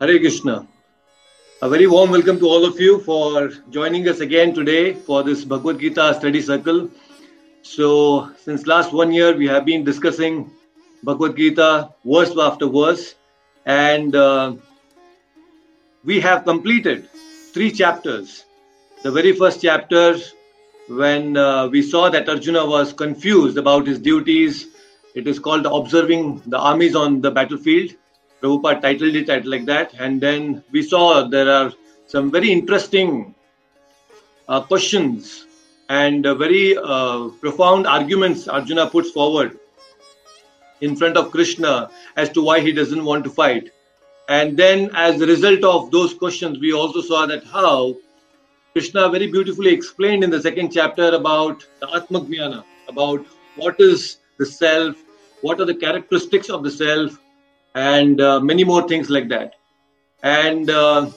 Hare Krishna. A very warm welcome to all of you for joining us again today for this Bhagavad Gita study circle. So, since last one year, we have been discussing Bhagavad Gita verse after verse, and uh, we have completed three chapters. The very first chapter, when uh, we saw that Arjuna was confused about his duties, it is called Observing the Armies on the Battlefield Prabhupada titled it like that. And then we saw there are some very interesting uh, questions and uh, very uh, profound arguments Arjuna puts forward in front of Krishna as to why he doesn't want to fight. And then, as a result of those questions, we also saw that how Krishna very beautifully explained in the second chapter about the Atmajnana, about what is the self, what are the characteristics of the self, and uh, many more things like that. And uh,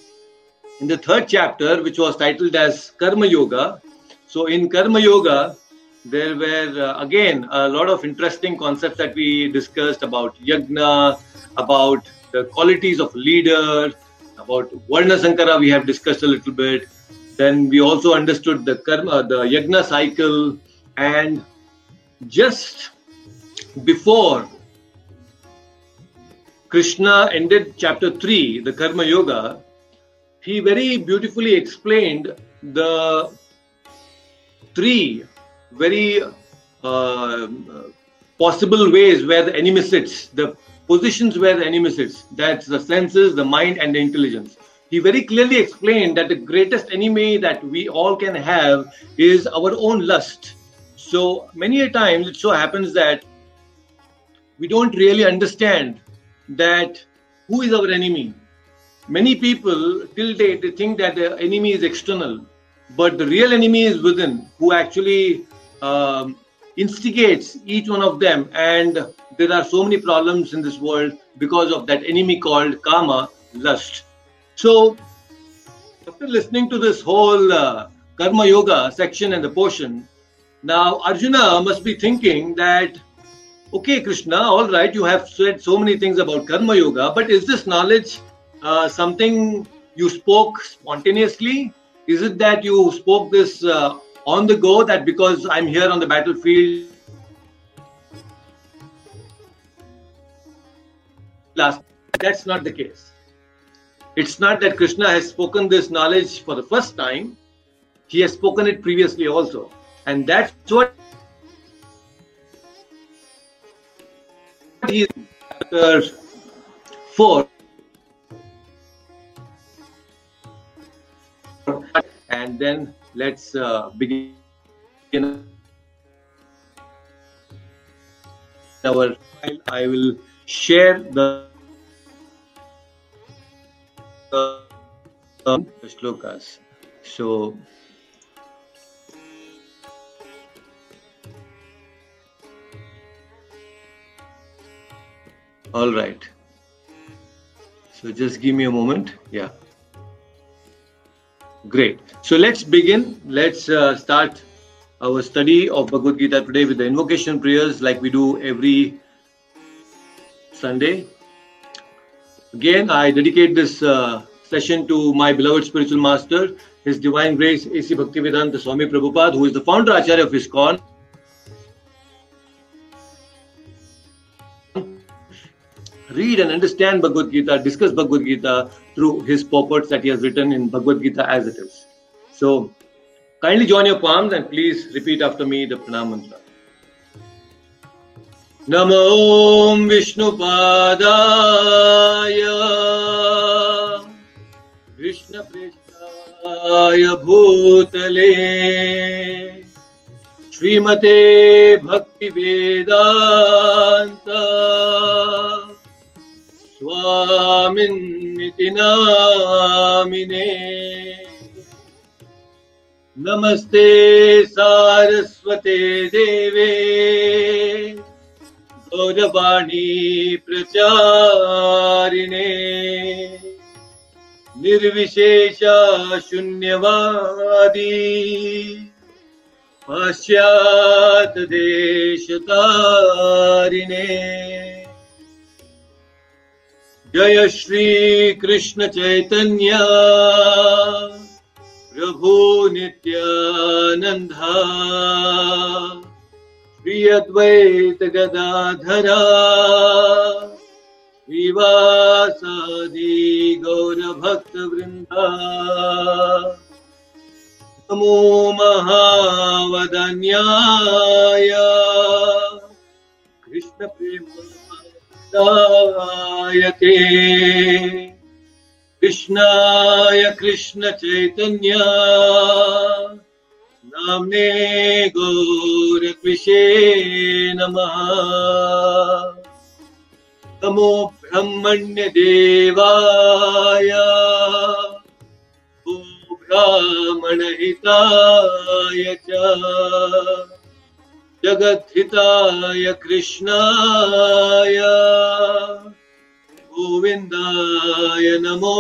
in the third chapter, which was titled as Karma Yoga, so in Karma Yoga, there were uh, again a lot of interesting concepts that we discussed about yagna, about the qualities of leader, about Varna Sankara, we have discussed a little bit. Then we also understood the karma, the yagna cycle, and just before Krishna ended chapter 3, the Karma Yoga, he very beautifully explained the three very uh, possible ways where the enemy sits, the positions where the enemy sits. That's the senses, the mind, and the intelligence. He very clearly explained that the greatest enemy that we all can have is our own lust. So many a times it so happens that we don't really understand that who is our enemy? Many people till date they think that the enemy is external, but the real enemy is within, who actually um, instigates each one of them. And there are so many problems in this world because of that enemy called kama, lust. So, after listening to this whole uh, karma yoga section and the portion, now Arjuna must be thinking that okay, Krishna, all right, you have said so many things about Karma Yoga, but is this knowledge uh, something you spoke spontaneously? Is it that you spoke this uh, on the go, that because I'm here on the battlefield, last, that's not the case. It's not that Krishna has spoken this knowledge for the first time, he has spoken it previously also. And that's what is chapter 4 and then let's uh, begin our file. I will share the uh, shlokas. So All right. So just give me a moment. Yeah. Great. So let's begin. Let's uh, start our study of Bhagavad Gita today with the invocation prayers like we do every Sunday. Again, I dedicate this uh, session to my beloved spiritual master, His Divine Grace A.C. Bhaktivedanta Swami Prabhupada, who is the founder Acharya of ISKCON read and understand Bhagavad Gita, discuss Bhagavad Gita through his purports that he has written in Bhagavad Gita as it is. So, kindly join your palms and please repeat after me the pranam mantra. नमो विष्णुपादाय कृष्णपृष्ठाय भूतले श्रीमते भक्तिवेदान्त नामिने नमस्ते सारस्वते देवे गौरवाणी प्रचारिणे निर्विशेषा शून्यवादी पाश्चात् जय श्री कृष्ण चैतन्य। प्रभु नित्यानन्दा। श्री अद्वैत गदाधरा। श्रीवासादि गौरभक्तवृन्दा। नमो महावदन्याय। कृष्णप्रेमदायते कृष्णाय कृष्णचैतन्य। नाम्ने गौरकृषे नमः। नमो ब्रह्मण्यदेवाय। ब्राह्मणहिताय च। जगद्धिताय कृष्णाय। गोविन्दाय नमो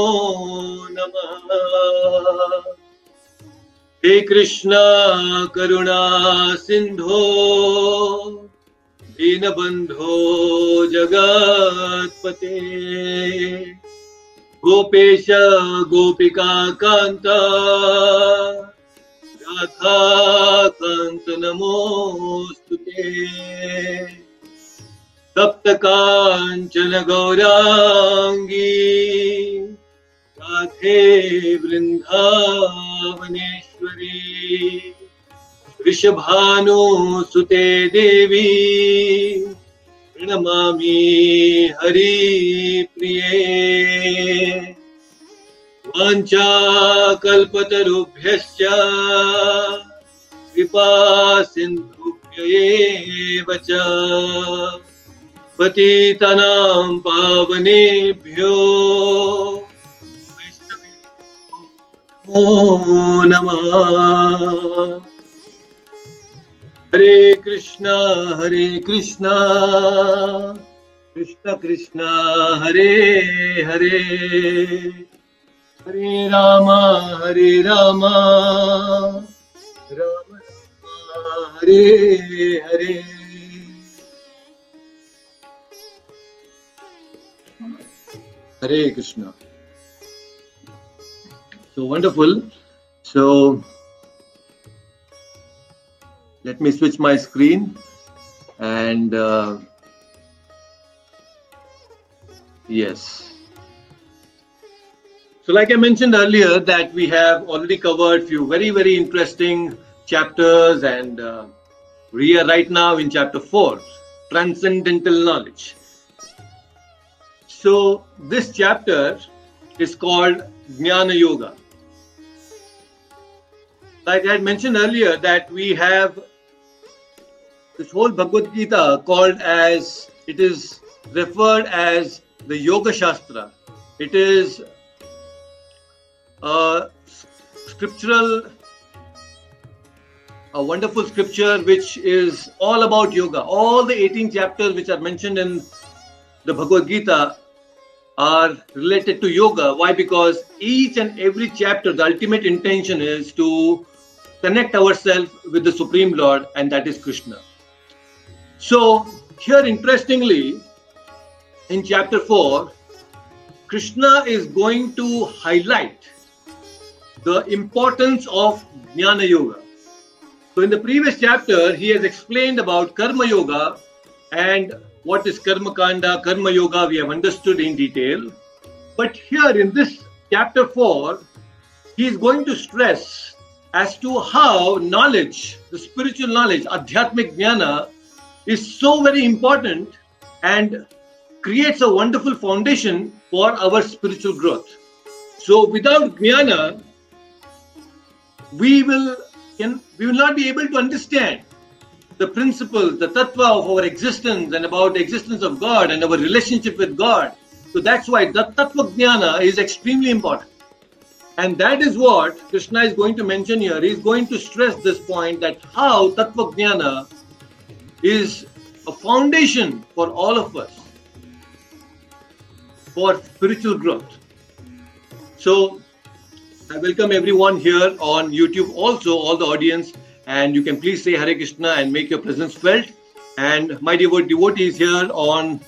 नमः। हे कृष्णा करुणा सिन्धो दीनबन्धो जगत्पते। गोपेश गोपिका कान्त राधाकान्त नमोऽस्तु ते सप्त काञ्चन गौराङ्गी राधे वृन्दावनेश्वरी वृषभानुसुते देवी प्रणमामि हरिप्रिये। वाञ्छाकल्पतरुभ्यश्च। कृपा सिन्धुभ्य एव च। पतितनां पावनेभ्यो। नमः। हरे कृष्णा हरे Krishna. Krishna Krishna, Hare Hare. Hare Rama, Hare Rama, Rama Rama, Hare Hare. Hare Krishna. So wonderful. So let me switch my screen and uh, yes so like i mentioned earlier that we have already covered few very very interesting chapters and uh, we are right now in chapter 4 transcendental knowledge so this chapter is called jnana yoga like i had mentioned earlier that we have this whole Bhagavad Gita called as it is referred as the Yoga Shastra. It is a scriptural, a wonderful scripture which is all about yoga. All the 18 chapters which are mentioned in the Bhagavad Gita are related to yoga. Why? Because each and every chapter, the ultimate intention is to connect ourselves with the Supreme Lord, and that is Krishna. So, here interestingly, in chapter 4, Krishna is going to highlight the importance of Jnana Yoga. So, in the previous chapter, he has explained about Karma Yoga and what is Karma Kanda, Karma Yoga, we have understood in detail. But here in this chapter 4, he is going to stress as to how knowledge, the spiritual knowledge, Adhyatmic Jnana, is so very important and creates a wonderful foundation for our spiritual growth. So without jnana, we will can, we will not be able to understand the principles, the tattva of our existence and about the existence of God and our relationship with God. So that's why the tattva jnana is extremely important. And that is what Krishna is going to mention here. He is going to stress this point that how tattva jnana is a foundation for all of us for spiritual growth. So, I welcome everyone here on YouTube, also all the audience, and you can please say Hare Krishna and make your presence felt. And my devotees here on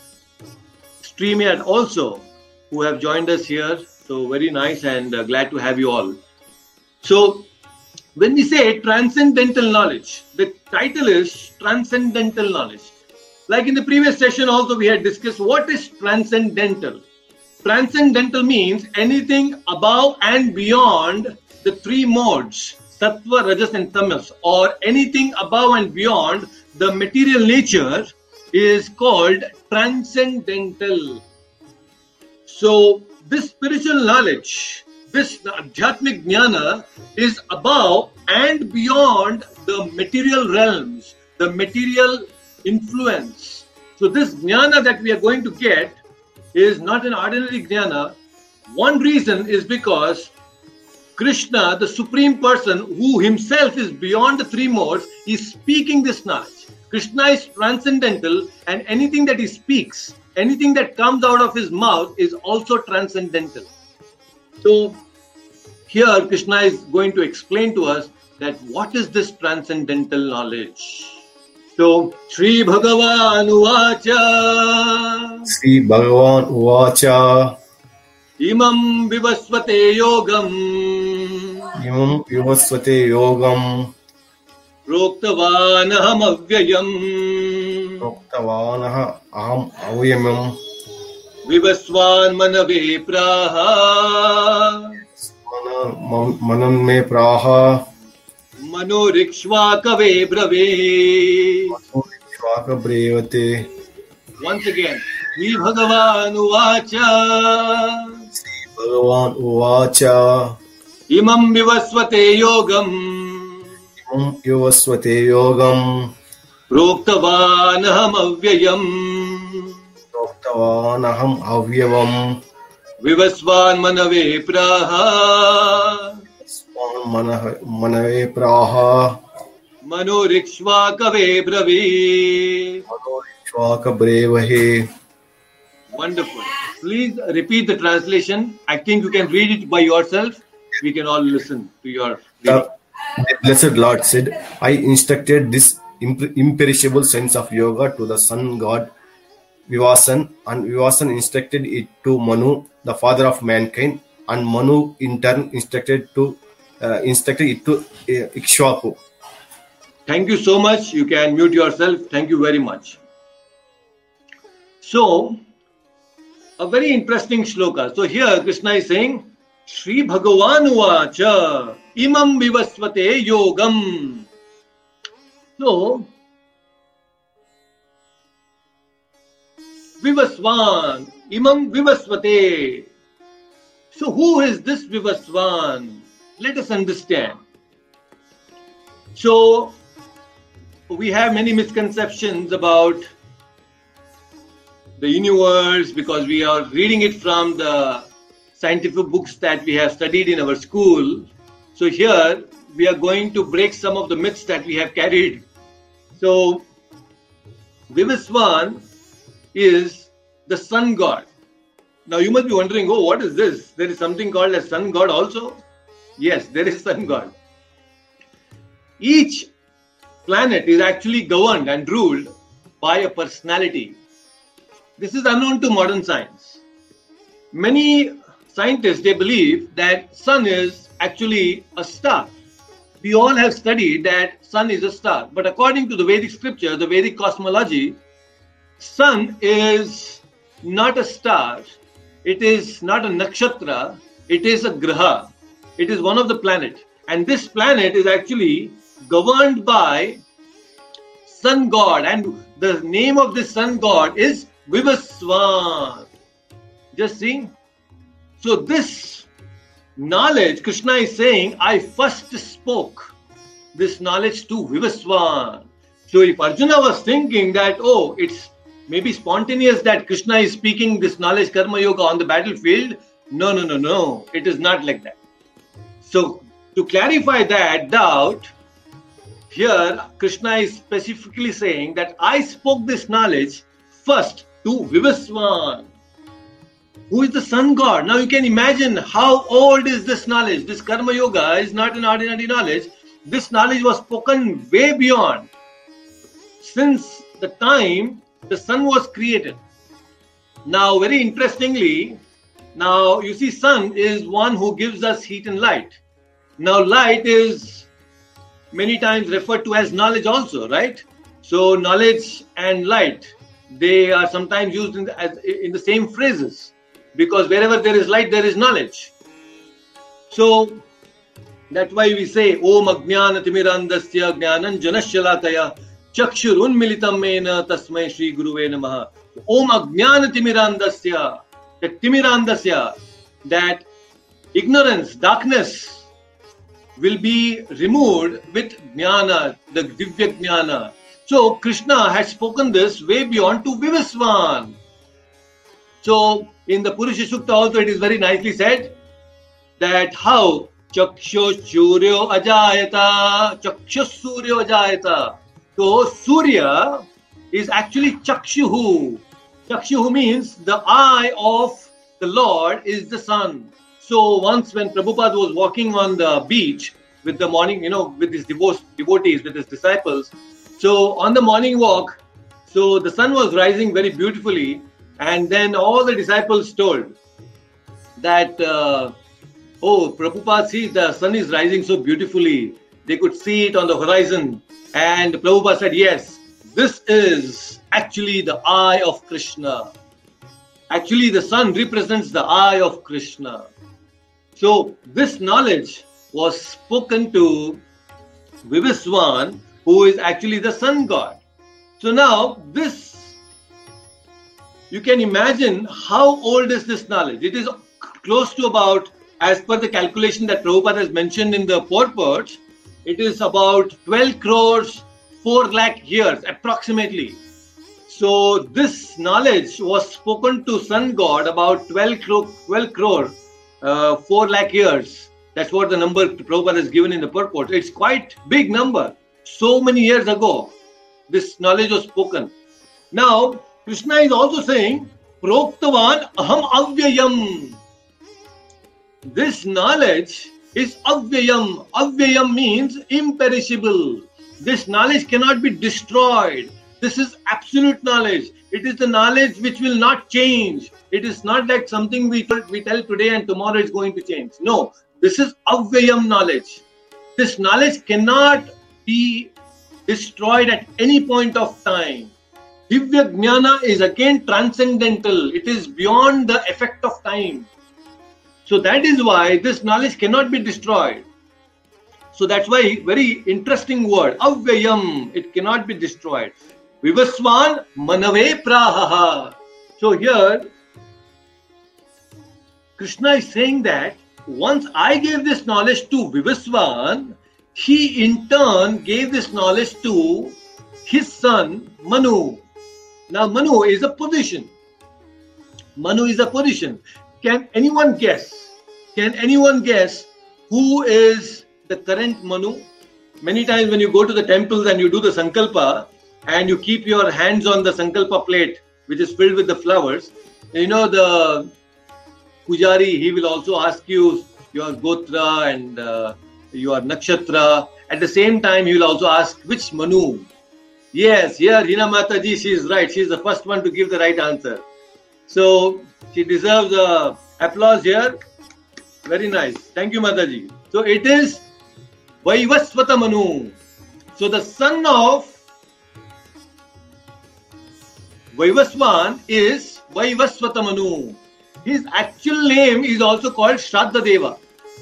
StreamYard also, who have joined us here. So, very nice and uh, glad to have you all. So, when we say transcendental knowledge, the title is transcendental knowledge. Like in the previous session, also we had discussed what is transcendental. Transcendental means anything above and beyond the three modes sattva, rajas, and tamas, or anything above and beyond the material nature is called transcendental. So, this spiritual knowledge, this Adhyatmic Jnana, is above and beyond the material realms, the material influence. So, this Jnana that we are going to get is not an ordinary Jnana. One reason is because Krishna, the Supreme Person, who himself is beyond the three modes, is speaking this knowledge. Krishna is transcendental, and anything that he speaks, anything that comes out of his mouth, is also transcendental. So, here Krishna is going to explain to us that what is this transcendental knowledge. तो श्री भगवान उवाच। श्री भगवान उवाच। इमं विवस्वते योगम। इमं विवस्वते योगम। प्रोक्तवान योगम् प्रोक्तवानहमव्ययम्। प्रोक्तवानः अहम् अव्ययम्। विवस्वान् मनवे प्राह। मनन्मे प्राह। मनोरिक्ष्वाकवे ब्रवे। श्वाकब्रेवते Once again, श्रीभगवानुवाच भगवान् उवाच। इमं विवस्वते योगम्। इमं युवस्वते योगम्। प्रोक्तवानहमव्ययम्। प्रोक्तवानहम् अव्यवम् विवस्वान् मनवे प्राह। मनवे प्राह मनोरिक्ष्वाकवे ब्रवी मनोरिक्ष्वाकब्रेवहे Wonderful. Please repeat the translation. I think you can read it by yourself. We can all listen to your. The, the blessed Lord said, I instructed this imperishable sense of yoga to the sun god Vivasvan, and Vivasvan instructed it to Manu, the father of mankind, and Manu in turn instructed to uh, uh. Thank you so much. You can mute yourself. Thank you very much. So, a very interesting shloka. So here Krishna is saying, Sri Bhagavan Uvacha Imam Vivasvate Yogam. So, Vivaswan, Imam Vivasvate. So, who is this Vivaswan? Let us understand. So, we have many misconceptions about the universe because we are reading it from the scientific books that we have studied in our school. So, here we are going to break some of the myths that we have carried. So, Vivaswan is the sun god. Now, you must be wondering, oh, what is this? There is something called a sun god also? Yes, there is sun god. Each planet is actually governed and ruled by a personality. This is unknown to modern science. Many scientists they believe that sun is actually a star. We all have studied that sun is a star, but according to the Vedic scripture, the Vedic cosmology, sun is not a star. It is not a nakshatra. It is a graha. It is one of the planet, and this planet is actually governed by sun god. And the name of this sun god is vivaswan just see so this knowledge krishna is saying i first spoke this knowledge to vivaswan so if arjuna was thinking that oh it's maybe spontaneous that krishna is speaking this knowledge karma yoga on the battlefield no no no no. It is not like that so to clarify that doubt here, Krishna is specifically saying that I spoke this knowledge first to Vivaswan, who is the sun god. Now you can imagine how old is this knowledge. This Karma Yoga is not an ordinary knowledge. This knowledge was spoken way beyond since the time the sun was created. Now, very interestingly, Now, you see, sun is one who gives us heat and light. Now, light is many times referred to as knowledge also, right? So, knowledge and light, they are sometimes used in the, as, in the same phrases because wherever there is light, there is knowledge. So, that's why we say, Om Ajnana Timirandasya Jnanan Janashalakaya Chakshurunmilitam Mena Tasmai Shri Guruve Namaha. Om Ajnana Timirandasya the Timirandasya, that ignorance, darkness will be removed with jnana, the Divya Jnana. So Krishna has spoken this way beyond to Vivasvan. So in the Purusha Sukta also it is very nicely said that how Chaksho Suryo Ajayata, Chaksho Suryo Ajayata. So Surya is actually Chakshuhu. Chakshuhu means the eye of the Lord is the sun. So once when Prabhupada was walking on the beach with the morning, you know, with his devotees, with his disciples, so on the morning walk, so the sun was rising very beautifully, and then all the disciples told that, uh, oh, Prabhupada, see, the sun is rising so beautifully. They could see it on the horizon. And Prabhupada said, yes, this is actually the eye of Krishna. Actually, the sun represents the eye of Krishna. So, this knowledge was spoken to Vivaswan, who is actually the sun god. So, now this you can imagine how old is this knowledge. It is close to about, as per the calculation that Prabhupada has mentioned in the purport, it is about 12 crores, 4 lakh years approximately. So this knowledge was spoken to sun god about 12 crore, 12 crore uh, 4 lakh years. That's what the number Prabhupada has given in the purport. It's quite big number. So many years ago, this knowledge was spoken. Now, Krishna is also saying, Proktavan aham avyayam. This knowledge is avyayam. Avyayam means imperishable. This knowledge cannot be destroyed. This is absolute knowledge. It is the knowledge which will not change. It is not like something we, we tell today and tomorrow is going to change. No, this is avyayam knowledge. This knowledge cannot be destroyed at any point of time. Divya Jnana is again transcendental. It is beyond the effect of time. So that is why this knowledge cannot be destroyed. So that's why very interesting word, avyayam. It cannot be destroyed. Vivaswan manave prahaha. So here, Krishna is saying that once I gave this knowledge to Vivaswan, he in turn gave this knowledge to his son Manu. Now, Manu is a position. Manu is a position. Can anyone guess? Can anyone guess who is the current Manu? Many times when you go to the temples and you do the Sankalpa, and you keep your hands on the sankalpa plate which is filled with the flowers. You know the pujari he will also ask you your gotra and uh, your nakshatra. At the same time he will also ask which manu. Yes here Hina Mataji she is right. She is the first one to give the right answer. So she deserves a applause here. Very nice. Thank you Mataji. So it is Vaivasvata Manu. So the son of Vaivasvan is Vaivasvatamanu. His actual name is also called Shraddha Deva.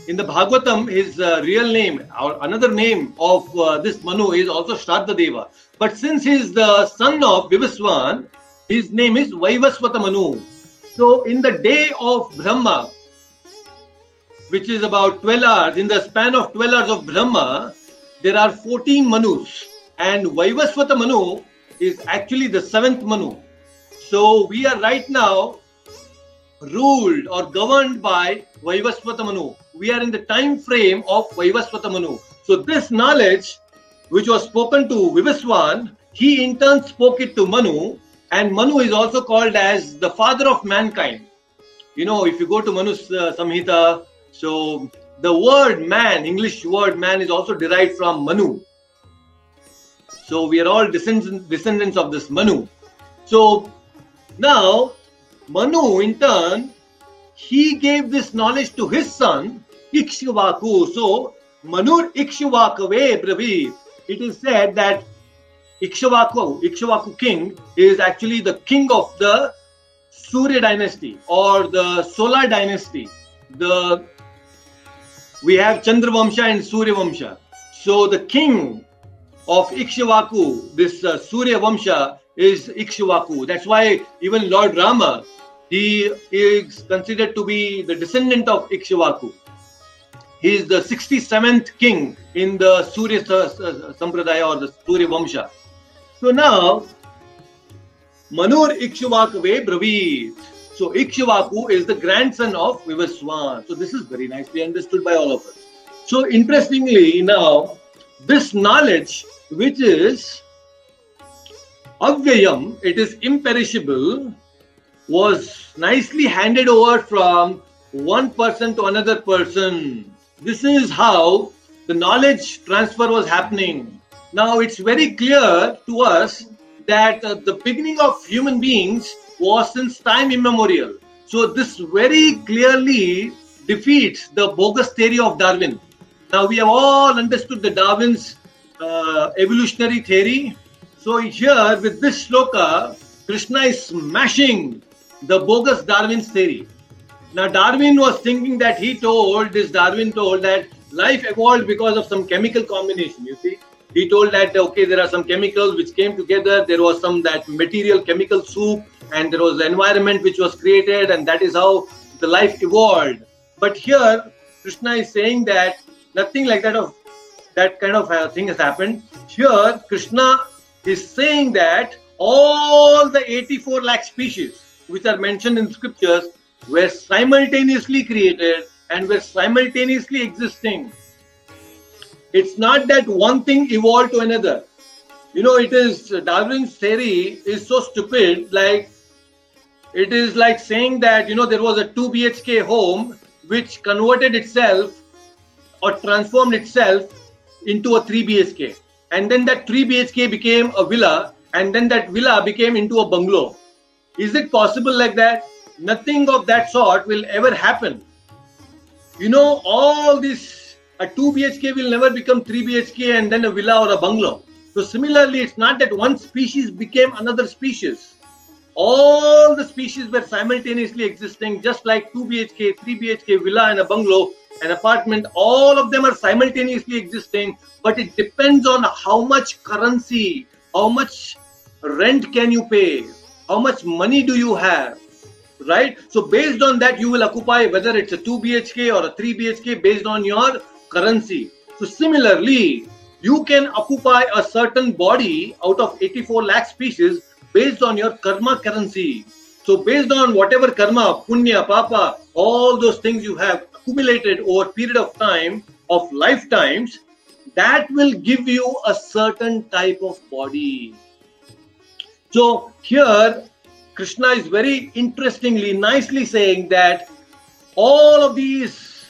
In the Bhagavatam, his uh, real name or another name of uh, this Manu is also Shraddha Deva. But since he is the son of Vivasvan, his name is Vaivasvatamanu. So in the day of Brahma, which is about 12 hours, in the span of 12 hours of Brahma, there are 14 Manus. And Vaivasvata Manu is actually the seventh Manu. So we are right now ruled or governed by Vaivasvata Manu. We are in the time frame of Vaivasvata Manu. So this knowledge, which was spoken to Vivaswan, he in turn spoke it to Manu, and Manu is also called as the father of mankind. You know, if you go to Manu uh, Samhita, so the word man, English word man, is also derived from Manu. So we are all descendants, of this Manu. So now Manu in turn, he gave this knowledge to his son Ikshvaku. So Manur Ikshvakave Bravi. It is said that Ikshvaku, Ikshvaku king, is actually the king of the Surya dynasty or the solar dynasty. The we have Chandravamsha and Surya Vamsha. So the king of Ikshvaku, this uh, Surya Vamsha, is Ikshvaku. That's why even Lord Rama, he is considered to be the descendant of Ikshvaku. He is the 67th king in the Surya Sampradaya or the Surya Vamsha. So now, Manur Ikshvakave Bravit. So Ikshvaku is the grandson of Vivaswan. So this is very nicely understood by all of us. So interestingly now, this knowledge which is avyayam, it is imperishable, was nicely handed over from one person to another person. This is how the knowledge transfer was happening. Now it's very clear to us that uh, the beginning of human beings was since time immemorial. So this very clearly defeats the bogus theory of Darwin. Now we have all understood the Darwin's uh, evolutionary theory. So here with this sloka, Krishna is smashing the bogus Darwin's theory. Now Darwin was thinking that he told this Darwin told that life evolved because of some chemical combination. You see, he told that okay there are some chemicals which came together. There was some that material chemical soup and there was the environment which was created and that is how the life evolved but here krishna is saying that nothing like that of that kind of uh, thing has happened. Here krishna is saying that all the 84 lakh species which are mentioned in scriptures were simultaneously created and were simultaneously existing. It's not that one thing evolved to another. You know it is darwin's theory is so stupid like it is like saying that you know there was a 2 bhk home which converted itself or transformed itself into a 3 bhk and then that 3 bhk became a villa and then that villa became into a bungalow. Is it possible like that? Nothing of that sort will ever happen. You know all this a 2 bhk will never become 3 bhk and then a villa or a bungalow. So similarly it's not that one species became another species. All the species were simultaneously existing, just like 2 BHK, 3 BHK villa and a bungalow, an apartment, all of them are simultaneously existing, but it depends on how much currency, how much rent can you pay, how much money do you have, right? So, based on that, you will occupy whether it's a 2 BHK or a 3 BHK based on your currency. So, similarly, you can occupy a certain body out of 84 lakh species based on your karma currency. So, based on whatever karma, punya, papa, all those things you have accumulated over a period of time, of lifetimes, that will give you a certain type of body. So, here Krishna is very interestingly, nicely saying that all of these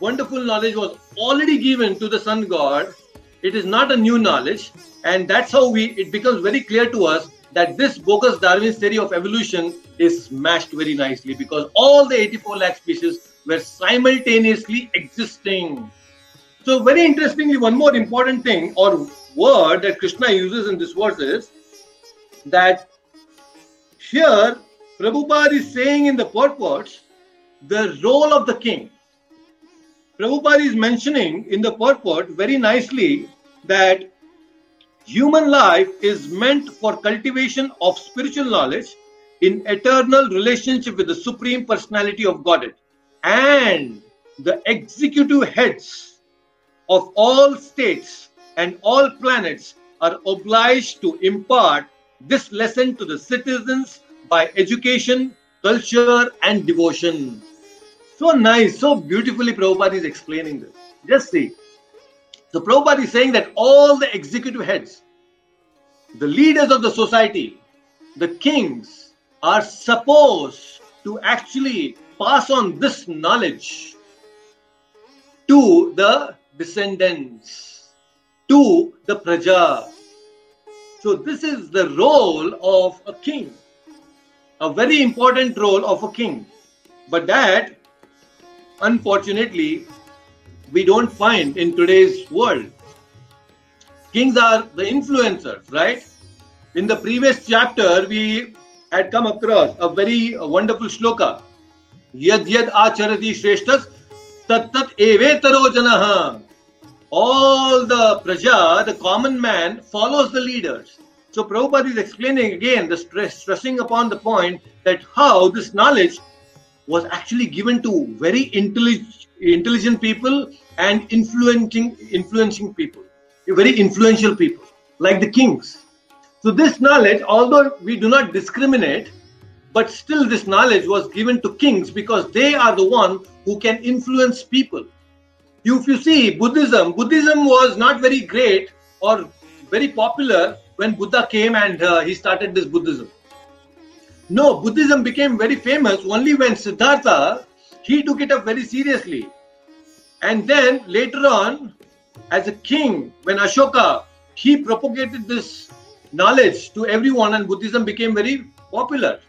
wonderful knowledge was already given to the sun god. It is not a new knowledge, and that's how we it becomes very clear to us that this bogus Darwin's theory of evolution is smashed very nicely because all the 84 lakh species were simultaneously existing. So, very interestingly, one more important thing or word that Krishna uses in this verse is that here Prabhupada is saying in the purports the role of the king. Prabhupada is mentioning in the purport very nicely that Human life is meant for cultivation of spiritual knowledge in eternal relationship with the Supreme Personality of Godhead. And the executive heads of all states and all planets are obliged to impart this lesson to the citizens by education, culture, and devotion. So nice, so beautifully Prabhupada is explaining this. Just see. So Prabhupada is saying that all the executive heads, the leaders of the society, the kings, are supposed to actually pass on this knowledge to the descendants, to the praja. So, this is the role of a king, a very important role of a king. But that, unfortunately, we don't find in today's world. Kings are the influencers, right? In the previous chapter, we had come across a very wonderful shloka. Yad acharati shreshtas tat tat evetaro janaha. All the praja, the common man, follows the leaders. So Prabhupada is explaining again, the stress, stressing upon the point that how this knowledge was actually given to very intelligent people and influencing influencing people, very influential people, like the kings. So this knowledge, although we do not discriminate, but still this knowledge was given to kings because they are the one who can influence people. If you see Buddhism, Buddhism was not very great or very popular when Buddha came and uh, he started this Buddhism. No, Buddhism became very famous only when Siddhartha he took it up very seriously. And then later on, as a king, when Ashoka he propagated this knowledge to everyone, and Buddhism became very popular.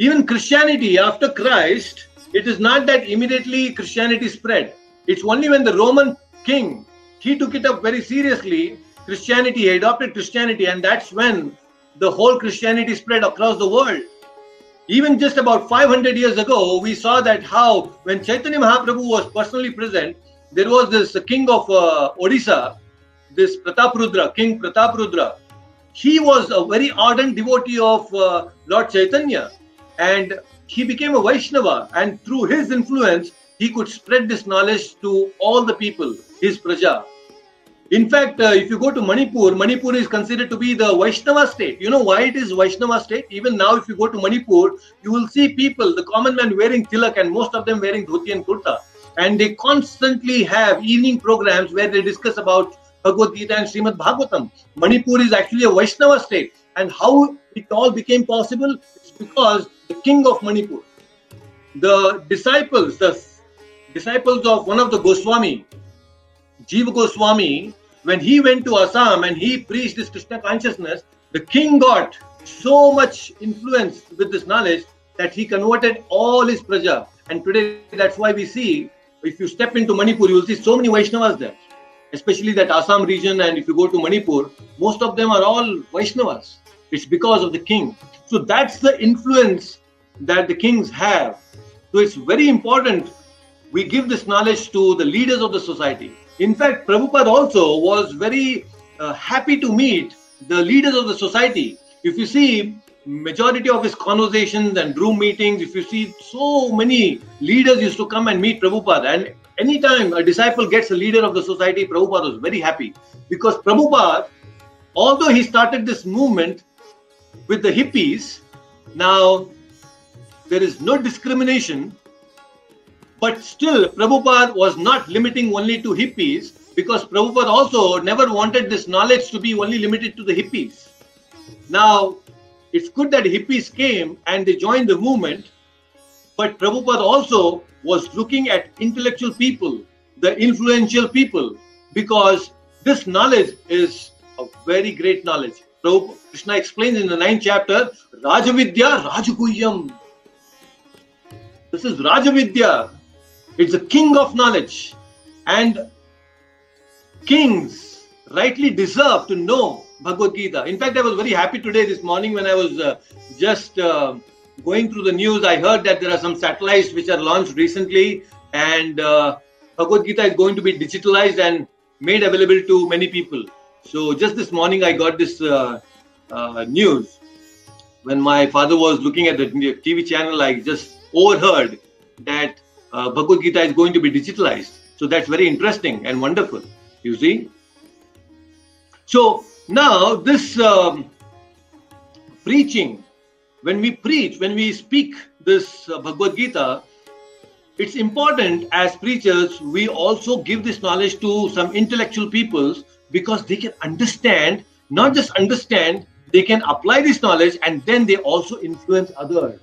Even Christianity after Christ, it is not that immediately Christianity spread. It's only when the Roman king he took it up very seriously, Christianity, he adopted Christianity, and that's when the whole Christianity spread across the world. Even just about 500 years ago, we saw that how when Chaitanya Mahaprabhu was personally present, there was this king of uh, Odisha, this Prataprudra, King Prataprudra. He was a very ardent devotee of uh, Lord Chaitanya and he became a Vaishnava. And through his influence, he could spread this knowledge to all the people, his praja. In fact, uh, if you go to Manipur, Manipur is considered to be the Vaishnava state. You know why it is Vaishnava state? Even now, if you go to Manipur, you will see people, the common man wearing tilak and most of them wearing dhoti and kurta. And they constantly have evening programs where they discuss about Bhagavad Gita and Srimad Bhagavatam. Manipur is actually a Vaishnava state. And how it all became possible is because the king of Manipur, the disciples, the disciples of one of the Goswami, Jiva Goswami, when he went to Assam and he preached this Krishna consciousness, the king got so much influence with this knowledge that he converted all his praja. And today, that's why we see, if you step into Manipur, you will see so many Vaishnavas there, especially that Assam region. And if you go to Manipur, most of them are all Vaishnavas. It's because of the king. So that's the influence that the kings have. So it's very important we give this knowledge to the leaders of the society. In fact, Prabhupada also was very uh, happy to meet the leaders of the society. If you see majority of his conversations and room meetings, if you see so many leaders used to come and meet Prabhupada, and anytime a disciple gets a leader of the society, Prabhupada was very happy because Prabhupada, although he started this movement with the hippies, now there is no discrimination but still, Prabhupada was not limiting only to hippies because Prabhupada also never wanted this knowledge to be only limited to the hippies. Now, it's good that hippies came and they joined the movement, but Prabhupada also was looking at intellectual people, the influential people, because this knowledge is a very great knowledge. So Krishna explains in the ninth chapter, Rajavidya Rajaguhyam. This is Rajavidya, it's a king of knowledge. And kings rightly deserve to know Bhagavad Gita. In fact, I was very happy today, this morning, when I was uh, just uh, going through the news. I heard that there are some satellites which are launched recently, and uh, Bhagavad Gita is going to be digitalized and made available to many people. So, just this morning, I got this uh, uh, news. When my father was looking at the TV channel, I just overheard that uh, Bhagavad Gita is going to be digitalized. So that's very interesting and wonderful, you see. So now this um, preaching, when we preach, when we speak this uh, Bhagavad Gita, it's important as preachers we also give this knowledge to some intellectual peoples because they can understand, not just understand, they can apply this knowledge and then they also influence others.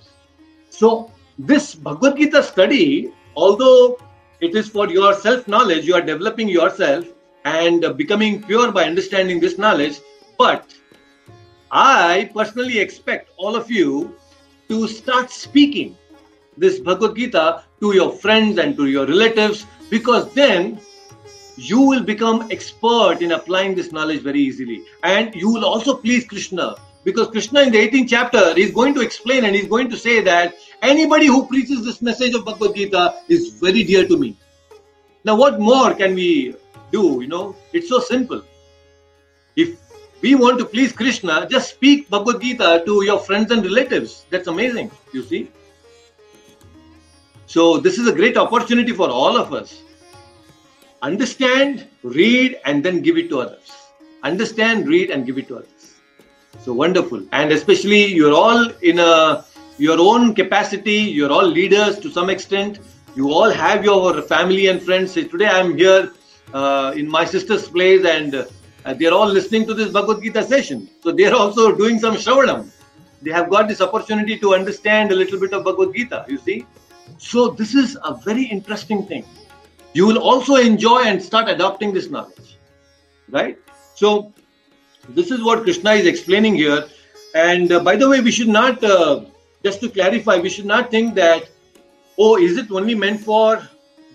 So this Bhagavad Gita study, although it is for your self knowledge, you are developing yourself and becoming pure by understanding this knowledge. But I personally expect all of you to start speaking. this Bhagavad Gita to your friends and to your relatives because then you will become expert in applying this knowledge very easily and you will also please krishna because krishna in the 18th chapter is going to explain and he's going to say that anybody who preaches this message of bhagavad gita is very dear to me now what more can we do you know it's so simple if we want to please krishna just speak bhagavad gita to your friends and relatives that's amazing you see so this is a great opportunity for all of us understand, read, and then give it to others. Understand, read, and give it to others. So wonderful. And especially you're all in a your own capacity, you're all leaders to some extent. You all have your family and friends. So today I'm here uh, in my sister's place and uh, they're all listening to this Bhagavad Gita session. So they're also doing some Shravanam. They have got this opportunity to understand a little bit of Bhagavad Gita, you see. So this is a very interesting thing you will also enjoy and start adopting this knowledge. Right? So, this is what Krishna is explaining here. And uh, by the way, we should not, uh, just to clarify, we should not think that, oh, is it only meant for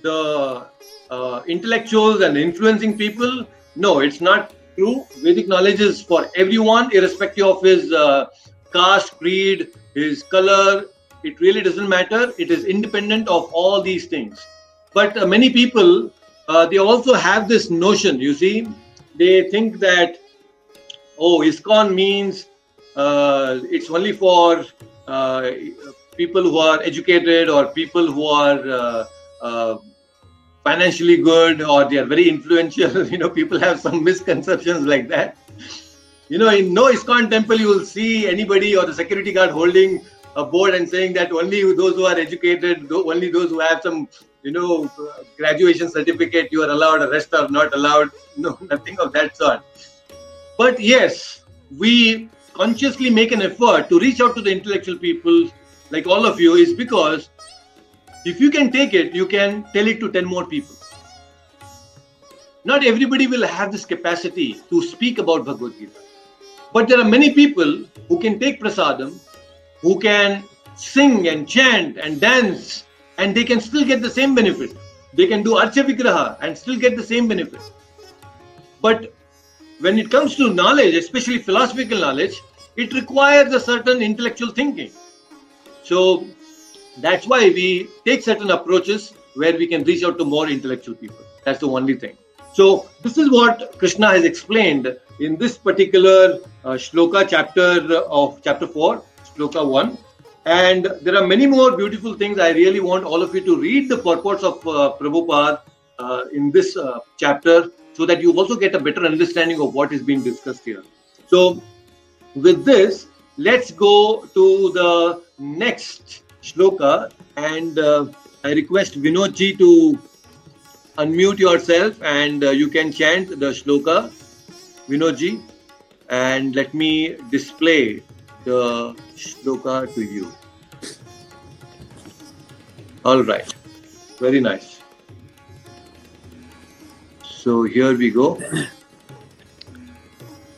the uh, intellectuals and influencing people? No, it's not true. Vedic knowledge is for everyone, irrespective of his uh, caste, creed, his color. It really doesn't matter. It is independent of all these things. But uh, many people, uh, they also have this notion, you see, they think that, oh, ISKCON means uh, it's only for uh, people who are educated or people who are uh, uh, financially good or they are very influential. you know, people have some misconceptions like that. You know, in no ISKCON temple, you will see anybody or the security guard holding a board and saying that only those who are educated, only those who have some you know, graduation certificate, you are allowed, the rest are not allowed. No, nothing of that sort. But yes, we consciously make an effort to reach out to the intellectual people like all of you is because if you can take it, you can tell it to 10 more people. Not everybody will have this capacity to speak about Bhagavad Gita. But there are many people who can take prasadam, who can sing and chant and dance and they can still get the same benefit. They can do Archa Vigraha and still get the same benefit. But when it comes to knowledge, especially philosophical knowledge, it requires a certain intellectual thinking. So that's why we take certain approaches where we can reach out to more intellectual people. That's the only thing. So this is what Krishna has explained in this particular uh, shloka chapter of chapter 4, shloka 1. And there are many more beautiful things. I really want all of you to read the purports of uh, Prabhupada uh, in this uh, chapter so that you also get a better understanding of what is being discussed here. So, with this, let's go to the next shloka. And uh, I request Vinodji to unmute yourself and uh, you can chant the shloka, Vinodji, and let me display the shloka to you. All right, very nice. So here we go.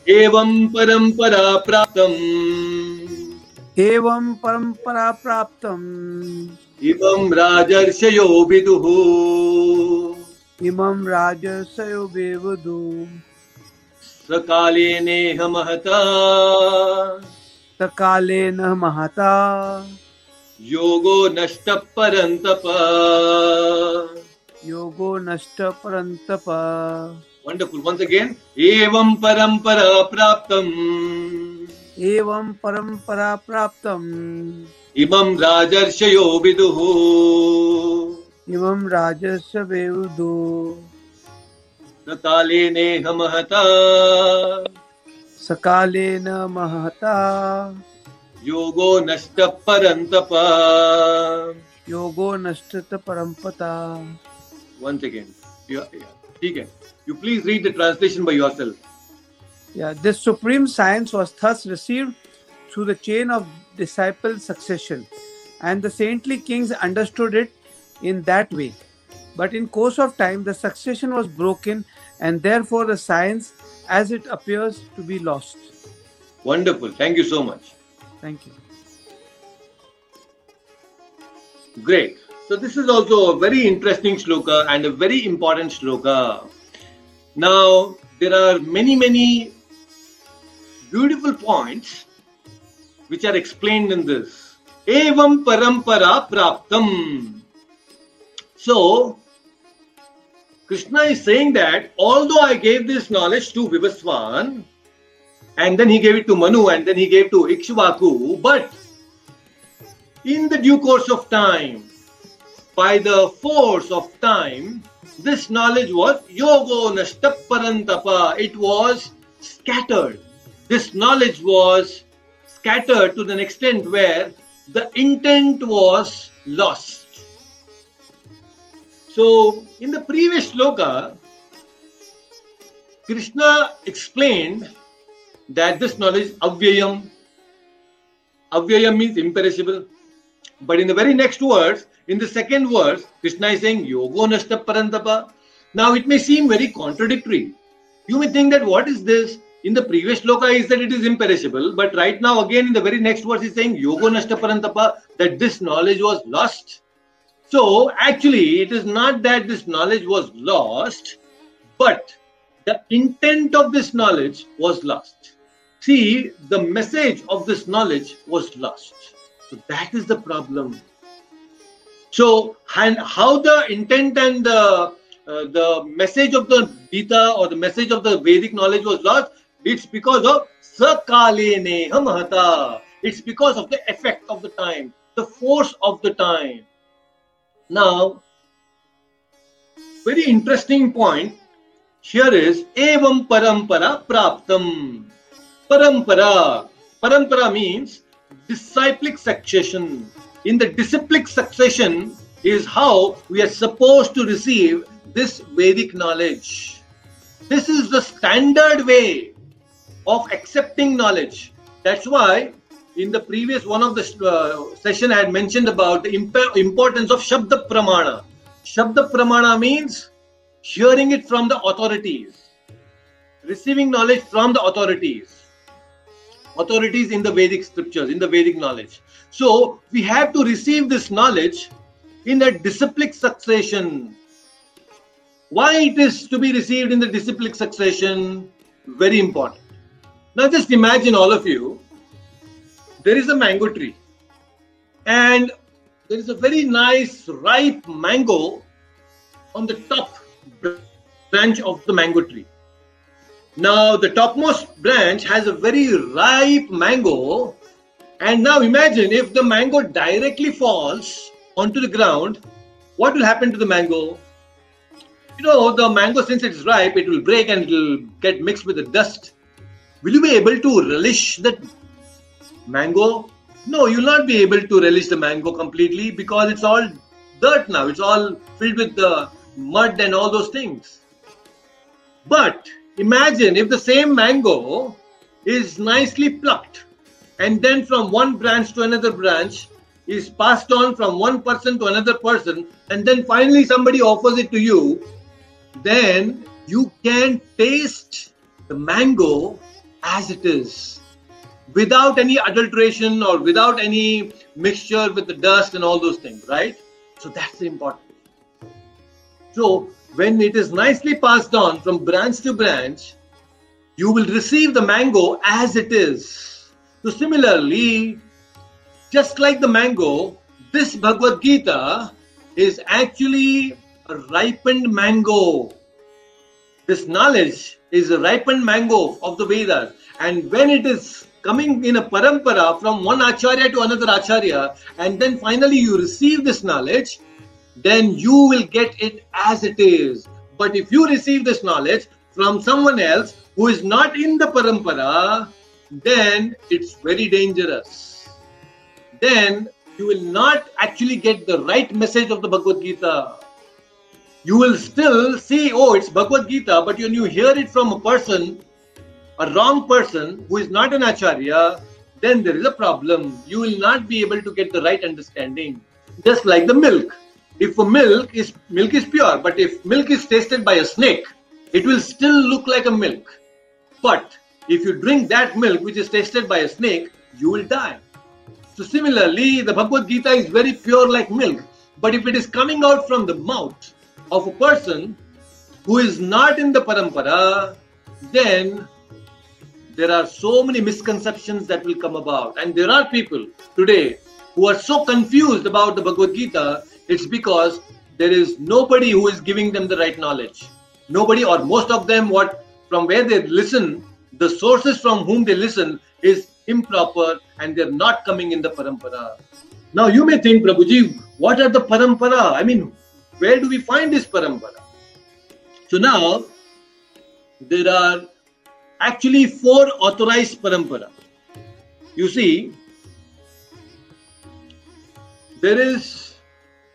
एवं परंपरा प्राप्तम्। एवं परंपरा प्राप्तम्। इमं राजर्षयो विदुः। इमं राजर्षयो विदुः। सकालेनेह महता सकालेन महता योगो नष्ट परंतप योगो नष्ट परंतप वंडरफुल वंस अगेन एवं परंपरा प्राप्तम। एवं परंपरा प्राप्तम। इमं राजर्षयो विदुः। इमं राजर्ष विदुः। सकालेनेह महता। सकालेन महता। योगो नष्ट परंतप योगो नष्ट परंपता। once again. Yeah, You please read the translation by yourself. Yeah, this supreme science was thus received through the chain of disciple succession, and the saintly kings understood it in that way. But in course of time, the succession was broken, and therefore the science, as it appears, to be lost. Wonderful. Thank you so much. Thank you. Great. So this is also a very interesting shloka and a very important shloka. Now there are many many beautiful points which are explained in this. Evam parampara praptam. So Krishna is saying that although I gave this knowledge to Vivasvan, and then he gave it to Manu, and then he gave to Ikshvaku, but in the due course of time, by the force of time, this knowledge was yogo nashtaparantapa. It was scattered. This knowledge was scattered to the extent where the intent was lost. So, in the previous sloka, Krishna explained that this knowledge avyayam. Avyayam means imperishable. But in the very next verse, in the second verse, Krishna is saying yogo nashta parantapa. Now it may seem very contradictory. You may think that what is this? In the previous sloka is that it is imperishable, but right now again in the very next verse is saying yogo nashta parantapa that this knowledge was lost. So actually it is not that this knowledge was lost, but the intent of this knowledge was lost. See, the message of this knowledge was lost. So that is the problem. So, and how the intent and the uh, the message of the Gita or the message of the Vedic knowledge was lost, it's because of sakalene hamahata. It's because of the effect of the time, the force of the time. Now, very interesting point here is evam parampara praptam. Parampara. Parampara means disciplic succession. In the disciplic succession is how we are supposed to receive this Vedic knowledge. This is the standard way of accepting knowledge. That's why in the previous one of the uh, session I had mentioned about the imp- importance of Shabda Pramana. Shabda Pramana means hearing it from the authorities, receiving knowledge from the authorities, authorities in the Vedic scriptures, in the Vedic knowledge. So we have to receive this knowledge in a disciplic succession. Why it is to be received in the disciplic succession? Very important. Now just imagine all of you, there is a mango tree and there is a very nice ripe mango on the top branch of the mango tree. Now, the topmost branch has a very ripe mango, and now imagine if the mango directly falls onto the ground, what will happen to the mango? You know, the mango, since it's ripe, it will break and it will get mixed with the dust. Will you be able to relish that mango? No, you'll not be able to relish the mango completely because it's all dirt now. It's all filled with the mud and all those things. But imagine if the same mango is nicely plucked and then from one branch to another branch is passed on from one person to another person. And then finally somebody offers it to you. Then you can taste the mango as it is. Without any adulteration or without any mixture with the dust and all those things right? So that's important so when it is nicely passed on from branch to branch, you will receive the mango as it is. So similarly, just like the mango, this Bhagavad Gita is actually a ripened mango. This knowledge is a ripened mango of the Vedas. And when it is coming in a parampara from one acharya to another acharya, and then finally you receive this knowledge, then you will get it as it is. But if you receive this knowledge from someone else who is not in the parampara, then it's very dangerous. Then you will not actually get the right message of the Bhagavad Gita. You will still see, oh, it's Bhagavad Gita, but when you hear it from a person, a wrong person who is not an acharya, then there is a problem. You will not be able to get the right understanding. Just like the milk if a milk is milk is pure, but if milk is tasted by a snake, it will still look like a milk. But if you drink that milk which is tasted by a snake, you will die. So similarly, the Bhagavad Gita is very pure like milk. But if it is coming out from the mouth of a person who is not in the parampara, then there are so many misconceptions that will come about. And there are people today who are so confused about the Bhagavad Gita, it's because there is nobody who is giving them the right knowledge. Nobody, or most of them, what from where they listen, the sources from whom they listen is improper and they're not coming in the parampara. Now you may think, Prabhuji, what are the parampara? I mean, where do we find this parampara? So now there are actually four authorized parampara. You see, there is,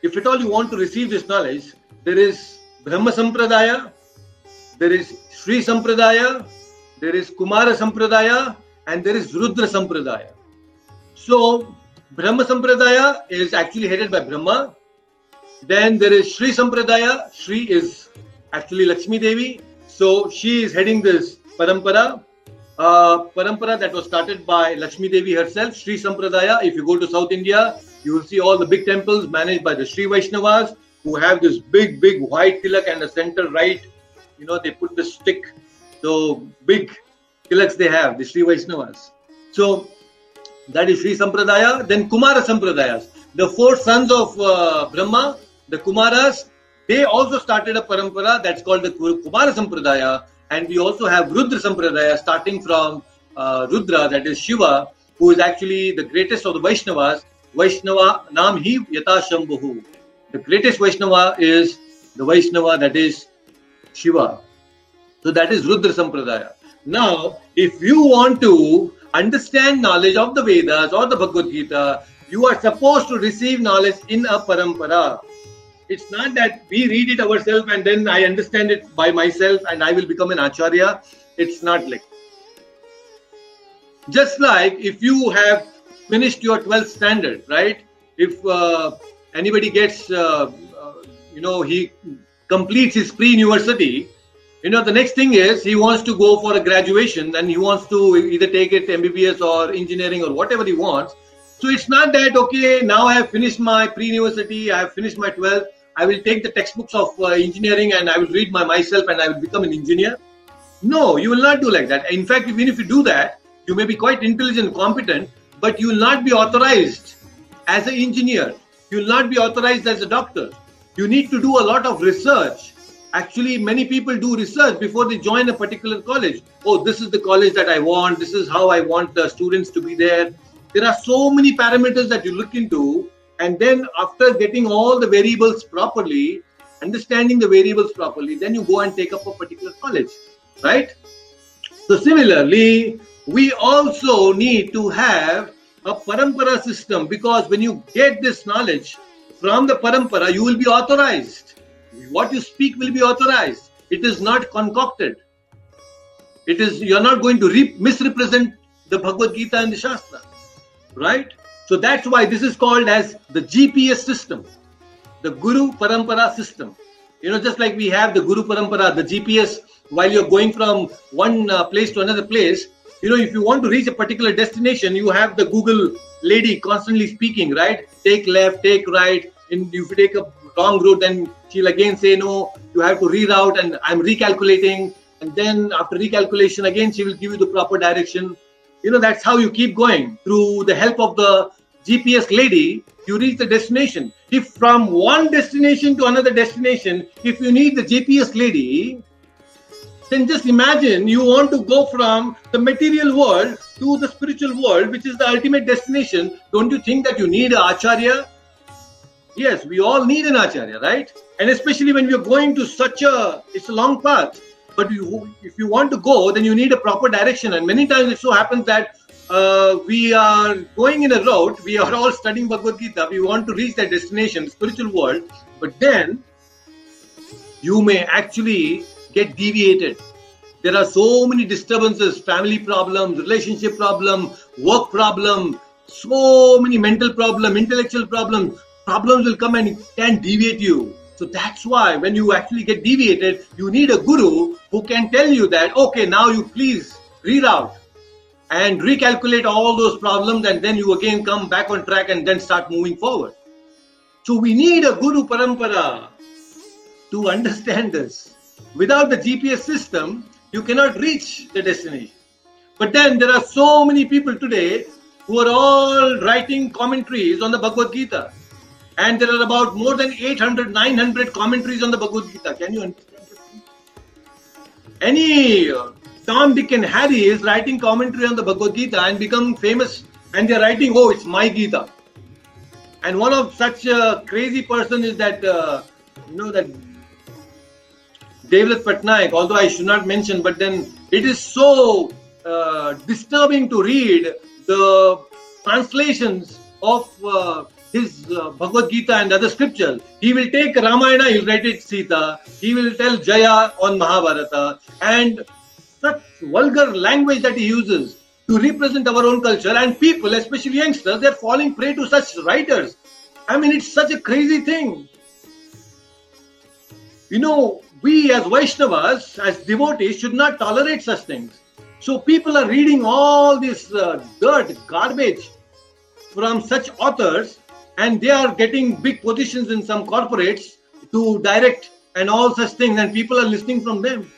if at all you want to receive this knowledge, there is Brahma Sampradaya, there is Sri Sampradaya, there is Kumara Sampradaya, and there is Rudra Sampradaya. So, Brahma Sampradaya is actually headed by Brahma. Then there is Sri Sampradaya. Sri is actually Lakshmi Devi. So, she is heading this parampara. Uh, parampara that was started by Lakshmi Devi herself, Sri Sampradaya. If you go to South India, you will see all the big temples managed by the Sri Vaishnavas who have this big, big white tilak and the center right. You know, they put the stick. So big tilaks they have, the Sri Vaishnavas. So that is Sri Sampradaya. Then Kumara Sampradayas. The four sons of uh, Brahma, the Kumaras, they also started a parampara that's called the Kumara Sampradaya. And we also have Rudra Sampradaya starting from uh, Rudra, that is Shiva, who is actually the greatest of the Vaishnavas. Vaishnava Nam Hi Yata Shambhu. The greatest Vaishnava is the Vaishnava that is Shiva. So that is Rudra Sampradaya. Now, if you want to understand knowledge of the Vedas or the Bhagavad Gita, you are supposed to receive knowledge in a parampara. It's not that we read it ourselves and then I understand it by myself and I will become an acharya. It's not like. Just like if you have finished your 12th standard, right? If uh, anybody gets, uh, uh, you know, he completes his pre university, you know, the next thing is he wants to go for a graduation and he wants to either take it MBBS or engineering or whatever he wants. So it's not that, okay, now I have finished my pre university, I have finished my 12th, I will take the textbooks of uh, engineering and I will read my myself and I will become an engineer. No, you will not do like that. In fact, even if you do that, you may be quite intelligent, competent, but you will not be authorized as an engineer. You will not be authorized as a doctor. You need to do a lot of research. Actually, many people do research before they join a particular college. Oh, this is the college that I want. This is how I want the students to be there. There are so many parameters that you look into. And then, after getting all the variables properly, understanding the variables properly, then you go and take up a particular college, right? So, similarly, we also need to have a parampara system because when you get this knowledge from the parampara, you will be authorized. What you speak will be authorized. It is not concocted. It is you are not going to re- misrepresent the Bhagavad Gita and the Shastra, right? So that's why this is called as the GPS system, the Guru Parampara system. You know, just like we have the Guru Parampara, the GPS, while you're going from one uh, place to another place, you know, if you want to reach a particular destination, you have the Google lady constantly speaking, right? Take left, take right. And if you take a wrong route, then she'll again say, no, you have to reroute, and I'm recalculating. And then after recalculation, again, she will give you the proper direction. You know, that's how you keep going. Through the help of the GPS lady, you reach the destination. If from one destination to another destination, if you need the GPS lady, then just imagine you want to go from the material world to the spiritual world, which is the ultimate destination. Don't you think that you need an acharya? Yes, we all need an acharya, right? And especially when we are going to such a, it's a long path. But you, if you want to go, then you need a proper direction. And many times it so happens that uh, we are going in a route, we are all studying Bhagavad Gita, we want to reach that destination, spiritual world, but then you may actually get deviated. There are so many disturbances, family problems, relationship problem, work problem, so many mental problem, intellectual problems. Problems will come and can deviate you. So that's why when you actually get deviated, you need a guru who can tell you that, okay, now you please reroute. and recalculate all those problems and then you again come back on track and then start moving forward. So we need a Guru Parampara to understand this. Without the GPS system, you cannot reach the destination. But then there are so many people today who are all writing commentaries on the Bhagavad Gita. And there are about more than 800, 900 commentaries on the Bhagavad Gita. Can you understand? Any uh, Tom, Dick, and Harry is writing commentary on the Bhagavad Gita and become famous, and they're writing, "Oh, it's my Gita." And one of such a crazy person is that uh, you know that Devdutt Pattanaik. Although I should not mention, but then it is so uh, disturbing to read the translations of uh, his uh, Bhagavad Gita and other scriptures. He will take Ramayana, he'll write it Sita. He will tell Jaya on Mahabharata, and such vulgar language that he uses to represent our own culture and people, especially youngsters, they're falling prey to such writers. I mean, it's such a crazy thing. You know, we as Vaishnavas, as devotees, should not tolerate such things. So people are reading all this uh, dirt, garbage from such authors, and they are getting big positions in some corporates to direct and all such things, and people are listening from them.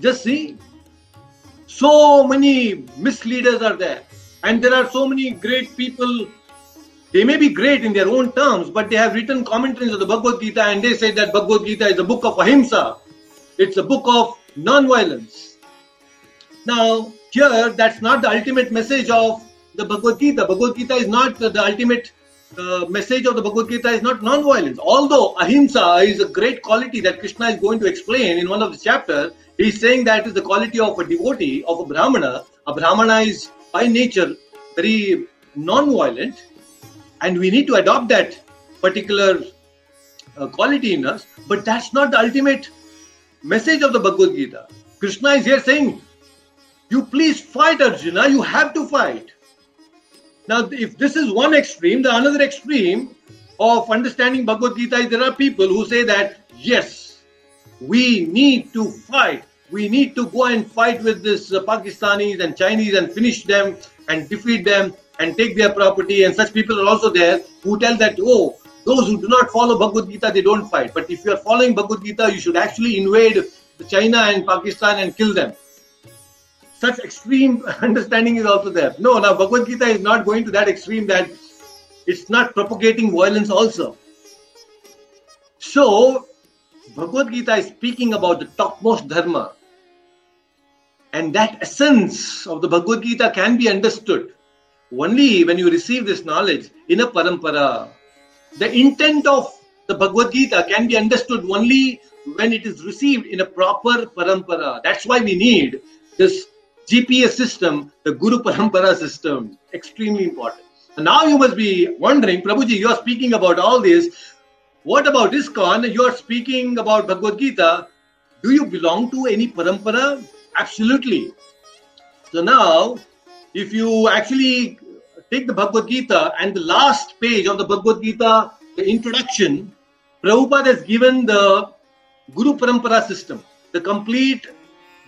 Just see, so many misleaders are there, and there are so many great people. They may be great in their own terms, but they have written commentaries of the Bhagavad Gita, and they say that Bhagavad Gita is a book of ahimsa. It's a book of non-violence. Now, here, that's not the ultimate message of the Bhagavad Gita. Bhagavad Gita is not the, ultimate uh, message of the Bhagavad Gita is not non-violence. Although ahimsa is a great quality that Krishna is going to explain in one of the chapters, He's saying that is the quality of a devotee, of a Brahmana. A Brahmana is by nature very non-violent, and we need to adopt that particular uh, quality in us. But that's not the ultimate message of the Bhagavad Gita. Krishna is here saying, You please fight, Arjuna, you have to fight. Now, if this is one extreme, the another extreme of understanding Bhagavad Gita is there are people who say that, yes, we need to fight. We need to go and fight with this uh, Pakistanis and Chinese and finish them and defeat them and take their property. And such people are also there who tell that, oh, those who do not follow Bhagavad Gita, they don't fight. But if you are following Bhagavad Gita, you should actually invade China and Pakistan and kill them. Such extreme understanding is also there. No, now Bhagavad Gita is not going to that extreme that it's not propagating violence also. So Bhagavad Gita is speaking about the topmost dharma. And that essence of the Bhagavad Gita can be understood only when you receive this knowledge in a parampara. The intent of the Bhagavad Gita can be understood only when it is received in a proper parampara. That's why we need this GPS system, the Guru Parampara system. Extremely important. And now you must be wondering, Prabhuji, you are speaking about all this. What about ISKCON? You are speaking about Bhagavad Gita. Do you belong to any parampara? Absolutely. So now, if you actually take the Bhagavad Gita and the last page of the Bhagavad Gita, the introduction, Prabhupada has given the Guru Parampara system, the complete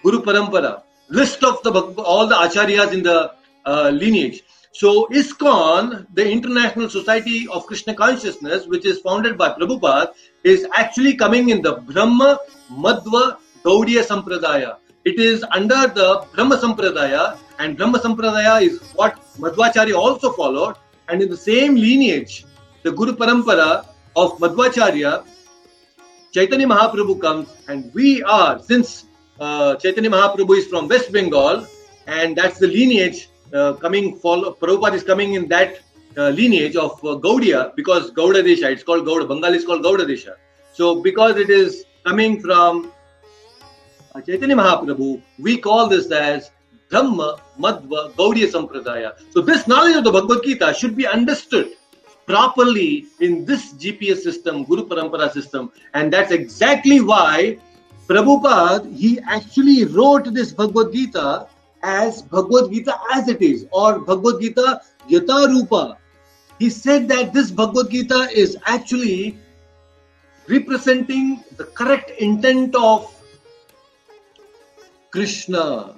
Guru Parampara, list of the all the acharyas in the uh, lineage. So ISKCON, the International Society of Krishna Consciousness, which is founded by Prabhupada, is actually coming in the Brahma Madhva Gaudiya Sampradaya. It is under the Brahma Sampradaya, and Brahma Sampradaya is what Madhvacharya also followed. And in the same lineage, the Guru Parampara of Madhvacharya, Chaitanya Mahaprabhu comes, and we are, since uh, Chaitanya Mahaprabhu is from West Bengal, and that's the lineage uh, coming, follow, Prabhupada is coming in that uh, lineage of uh, Gaudiya because Gauda Desha, it's called Gauda, Bengal is called Gauda Desha. So because it is coming from uh, Chaitanya Mahaprabhu, we call this as Brahma Madhva Gaudiya Sampradaya. So this knowledge of the Bhagavad Gita should be understood properly in this GPS system, Guru Parampara system. And that's exactly why Prabhupada, he actually wrote this Bhagavad Gita as Bhagavad Gita as it is, or Bhagavad Gita Yata Rupa. He said that this Bhagavad Gita is actually representing the correct intent of Krishna.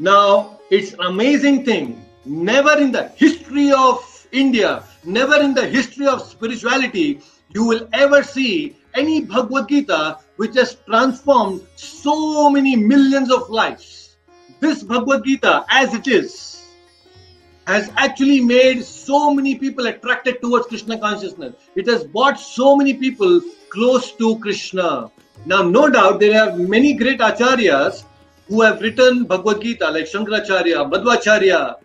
Now, it's an amazing thing. Never in the history of India, never in the history of spirituality, you will ever see any Bhagavad Gita which has transformed so many millions of lives. This Bhagavad Gita, as it is, has actually made so many people attracted towards Krishna consciousness. It has brought so many people close to Krishna. Now, no doubt there are many great acharyas who have written Bhagavad Gita, like Shankaracharya, Madhvacharya.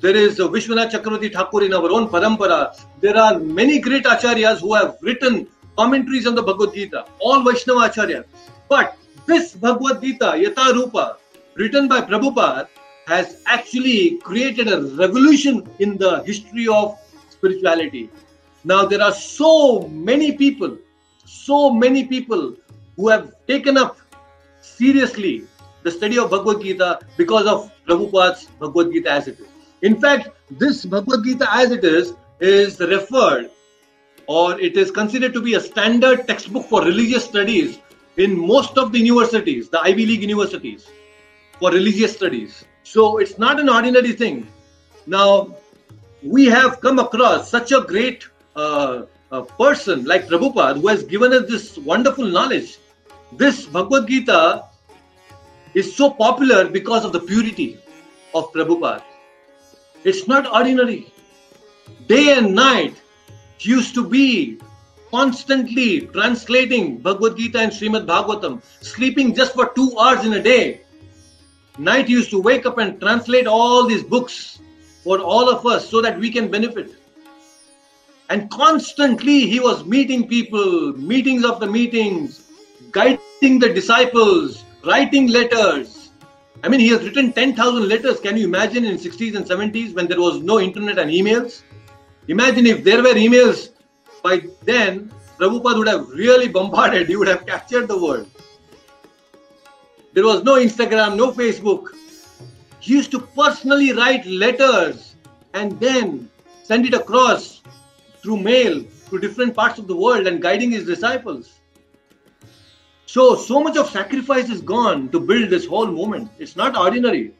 There is Vishwanath Chakravarti Thakur in our own parampara. There are many great acharyas who have written commentaries on the Bhagavad Gita, all Vaishnava acharyas. But this Bhagavad Gita, Yata Rupa, written by Prabhupada, has actually created a revolution in the history of spirituality. Now, there are so many people, so many people who have taken up seriously the study of Bhagavad Gita because of Prabhupada's Bhagavad Gita as it is. In fact, this Bhagavad Gita as it is is referred or it is considered to be a standard textbook for religious studies in most of the universities, the Ivy League universities, for religious studies. So it's not an ordinary thing. Now, we have come across such a great uh, person like Prabhupada who has given us this wonderful knowledge. This Bhagavad Gita is so popular because of the purity of Prabhupada. It's not ordinary. Day and night, used to be constantly translating Bhagavad Gita and Srimad Bhagavatam, sleeping just for two hours in a day. Night used to wake up and translate all these books for all of us so that we can benefit. And constantly he was meeting people, meetings after meetings, guiding the disciples, writing letters. I mean, he has written 10,000 letters. Can you imagine in 60s and 70s when there was no internet and emails? Imagine if there were emails by then, Prabhupada would have really bombarded, he would have captured the world. There was no Instagram, no Facebook. He used to personally write letters and then send it across through mail to different parts of the world and guiding his disciples. So, so much of sacrifice is gone to build this whole movement. It's not ordinary.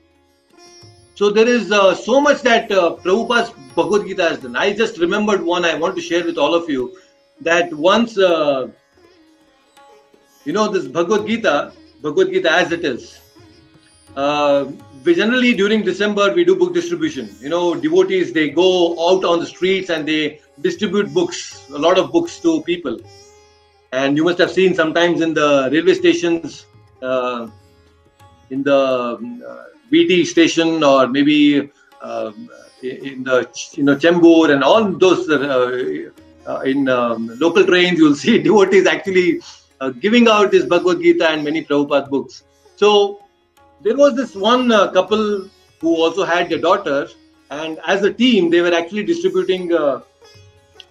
So there is uh, so much that uh, Prabhupada's Bhagavad Gita has done. I just remembered one I want to share with all of you that once, uh, you know, this Bhagavad Gita, Bhagavad Gita as it is. Uh, we generally during December we do book distribution. You know, devotees they go out on the streets and they distribute books, a lot of books to people. And you must have seen sometimes in the railway stations, uh, in the uh, VT station or maybe uh, in the you know Chembur and all those uh, uh, in um, local trains, you'll see devotees actually uh, giving out this Bhagavad Gita and many Prabhupada books. So there was this one uh, couple who also had a daughter, and as a team, they were actually distributing uh,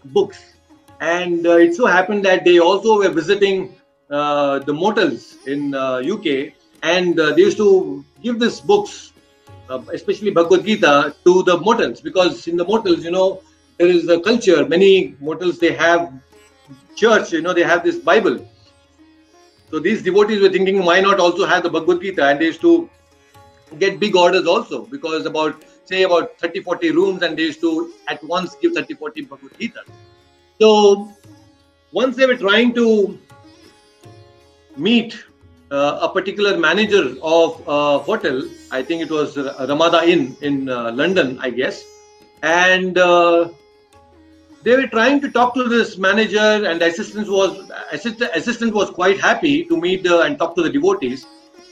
books. And it so happened that they also were visiting the motels in UK, and they used to give these books, uh, especially Bhagavad Gita, to the mortals because in the mortals, you know, there is a culture. Many mortals they have church, you know, they have this Bible. So these devotees were thinking, why not also have the Bhagavad Gita? And they used to get big orders also because about say about 30 40 rooms and they used to at once give 30 40 Bhagavad Gita. So once they were trying to meet a particular manager of a hotel. I think it was Ramada Inn in uh, London, I guess. And uh, they were trying to talk to this manager, and the assistant was assistant, assistant was quite happy to meet and talk to the devotees,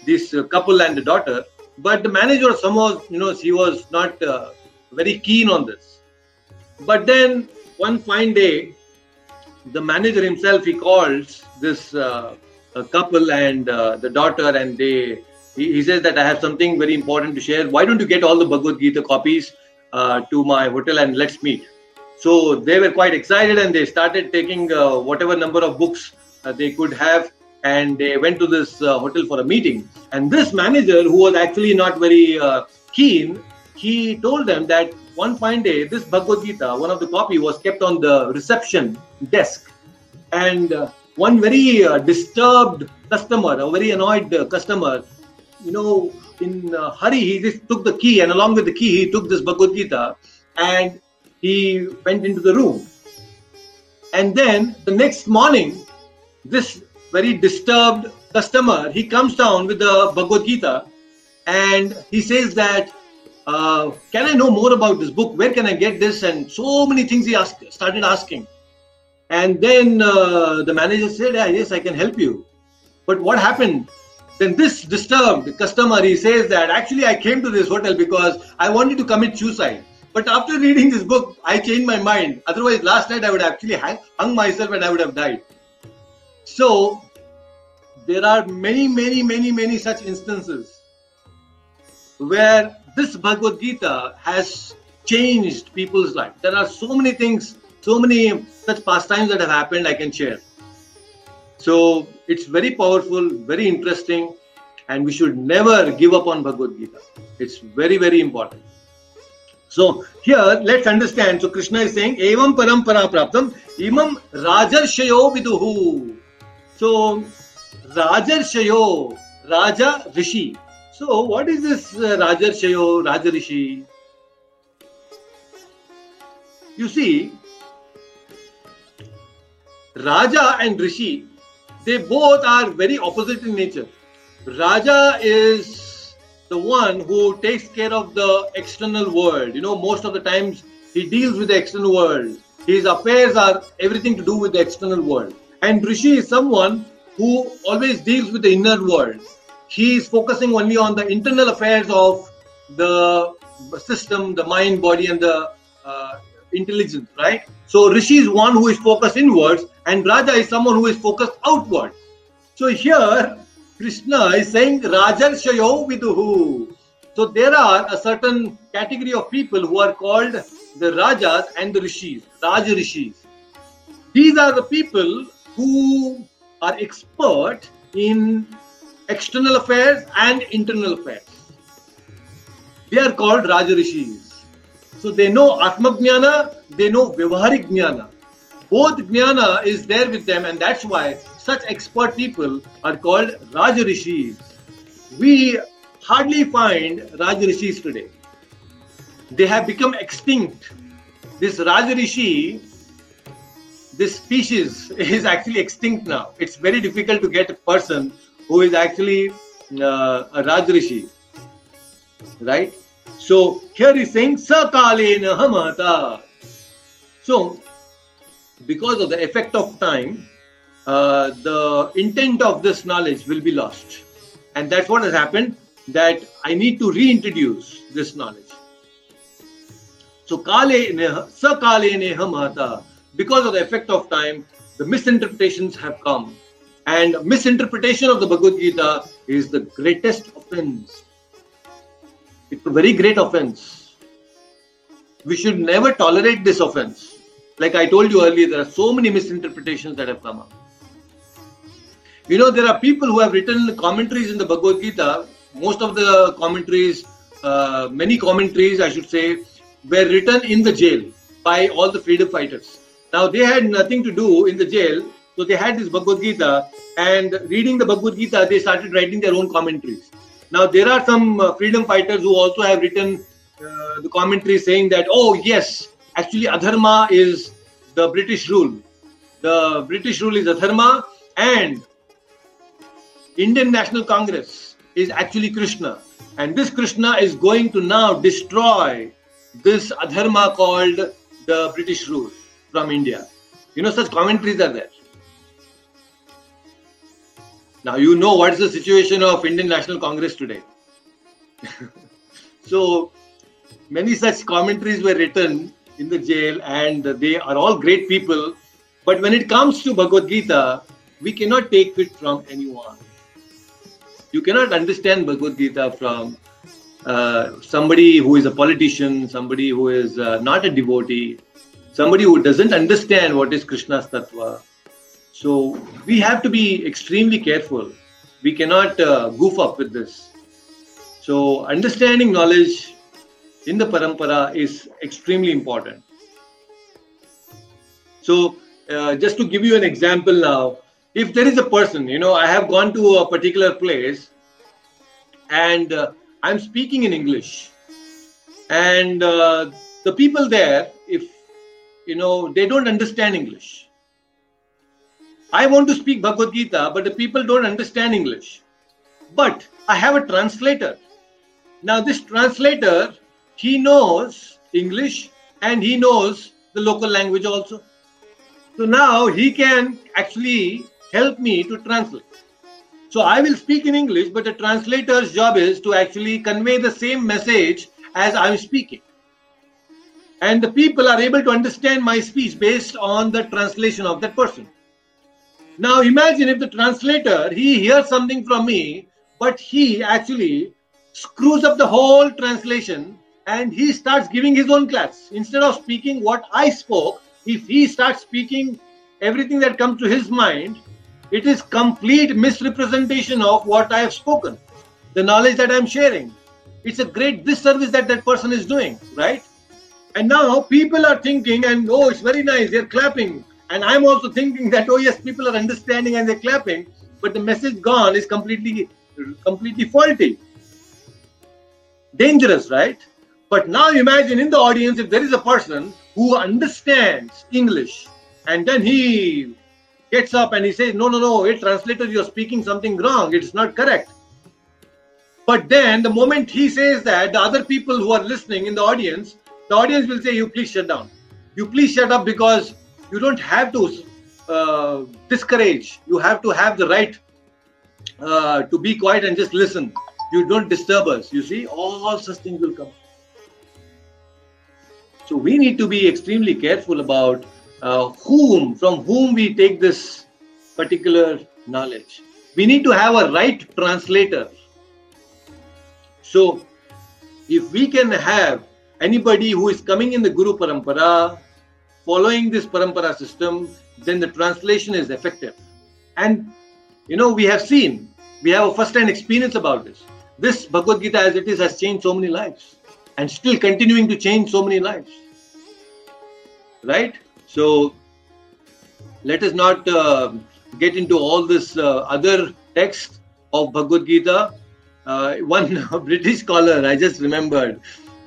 this couple and the daughter. But the manager somehow, you know, he was not very keen on this. But then one fine day, the manager himself he calls this uh, a couple and uh, the daughter, and they he, he, says that I have something very important to share. Why don't you get all the Bhagavad Gita copies uh, to my hotel and let's meet? So they were quite excited and they started taking uh, whatever number of books uh, they could have, and they went to this uh, hotel for a meeting. And this manager, who was actually not very uh, keen, he told them that one fine day, this Bhagavad Gita, one of the copy, was kept on the reception desk, and one very uh, disturbed customer, a very annoyed uh, customer, you know, in uh, hurry, he just took the key, and along with the key, he took this Bhagavad Gita and he went into the room. And then the next morning, this very disturbed customer, he comes down with the Bhagavad Gita and he says that, uh, can I know more about this book? Where can I get this? And so many things he asked, started asking. And then uh, the manager said, yeah, yes, I can help you. But what happened? Then this disturbed customer, he says that actually I came to this hotel because I wanted to commit suicide. But after reading this book, I changed my mind. Otherwise, last night I would actually hung myself and I would have died. So, there are many, many, many, many such instances where this Bhagavad Gita has changed people's life. There are so many things, so many such pastimes that have happened I can share. So it's very powerful, very interesting, and we should never give up on Bhagavad Gita. It's very, very important. So here, let's understand. So Krishna is saying, Evam parampara praptam, imam rajarshayo viduhu. So rajarshayo, Raja Rishi. So what is this uh, rajarshayo, Raja Rishi? You see, Raja and Rishi they both are very opposite in nature. Raja is the one who takes care of the external world. You know, most of the times he deals with the external world. His affairs are everything to do with the external world. And Rishi is someone who always deals with the inner world. He is focusing only on the internal affairs of the system, the mind, body, and the uh, intelligence, right? So Rishi is one who is focused inwards, and Raja is someone who is focused outward. So here Krishna is saying Rajarshayo Viduhu. So there are a certain category of people who are called the Rajas and the Rishis, Raja Rishis. These are the people who are expert in external affairs and internal affairs. They are called Raja Rishis. So they know Atmajnana, they know Vyavaharik Jnana. Both Jnana is there with them, and that's why such expert people are called Rajarishis. We hardly find Rajarishis today. They have become extinct. This Rajarishi, this species is actually extinct now. It's very difficult to get a person who is actually uh, a Rajarishi. Right? So here he's saying Sakalena Hamata. So because of the effect of time, uh, the intent of this knowledge will be lost. And that's what has happened that I need to reintroduce this knowledge. So Kale Sakalene Hamata. Because of the effect of time, the misinterpretations have come. And misinterpretation of the Bhagavad Gita is the greatest offense it's a very great offense. We should never tolerate this offense. Like I told you earlier, there are so many misinterpretations that have come up. You know, there are people who have written commentaries in the Bhagavad Gita. Most of the commentaries, uh, many commentaries, I should say, were written in the jail by all the freedom fighters. Now, they had nothing to do in the jail, so they had this Bhagavad Gita, and reading the Bhagavad Gita, they started writing their own commentaries. Now, there are some uh, freedom fighters who also have written uh, the commentary saying that, oh, yes, actually, Adharma is the British rule. The British rule is Adharma, and Indian National Congress is actually Krishna. And this Krishna is going to now destroy this Adharma called the British rule from India. You know, such commentaries are there. Now you know what is the situation of Indian National Congress today. so many such commentaries were written in the jail, and they are all great people. But when it comes to Bhagavad Gita, we cannot take it from anyone. You cannot understand Bhagavad Gita from uh, somebody who is a politician, somebody who is uh, not a devotee, somebody who doesn't understand what is Krishna's tattva so we have to be extremely careful. We cannot uh, goof up with this. So understanding knowledge in the parampara is extremely important. So uh, just to give you an example now, if there is a person, you know, I have gone to a particular place and uh, I'm speaking in English, and uh, the people there, if you know, they don't understand English. I want to speak Bhagavad Gita, but the people don't understand English. But I have a translator. Now, this translator, he knows English and he knows the local language also. So now he can actually help me to translate. So I will speak in English, but the translator's job is to actually convey the same message as I'm speaking. And the people are able to understand my speech based on the translation of that person. Now imagine if the translator he hears something from me, but he actually screws up the whole translation and he starts giving his own class. Instead of speaking what I spoke, if he starts speaking everything that comes to his mind, it is complete misrepresentation of what I have spoken, the knowledge that I'm sharing. It's a great disservice that that person is doing, right? And now people are thinking, and oh, it's very nice, they're clapping. And I'm also thinking that, oh, yes, people are understanding and they're clapping, but the message gone is completely, completely faulty. Dangerous, right? But now imagine in the audience if there is a person who understands English and then he gets up and he says, No, no, no, it translator, you're speaking something wrong. It's not correct. But then the moment he says that, the other people who are listening in the audience, the audience will say, You please shut down. You please shut up because you don't have to uh, discourage. You have to have the right uh, to be quiet and just listen. You don't disturb us. You see, all such things will come. So we need to be extremely careful about uh, whom, from whom we take this particular knowledge. We need to have a right translator. So, if we can have anybody who is coming in the Guru Parampara, following this Parampara system, then the translation is effective. And you know, we have seen, we have a first hand experience about this. This Bhagavad Gita as it is has changed so many lives and still continuing to change so many lives. Right? So let us not uh, get into all this uh, other text of Bhagavad Gita. Uh, one British scholar, I just remembered,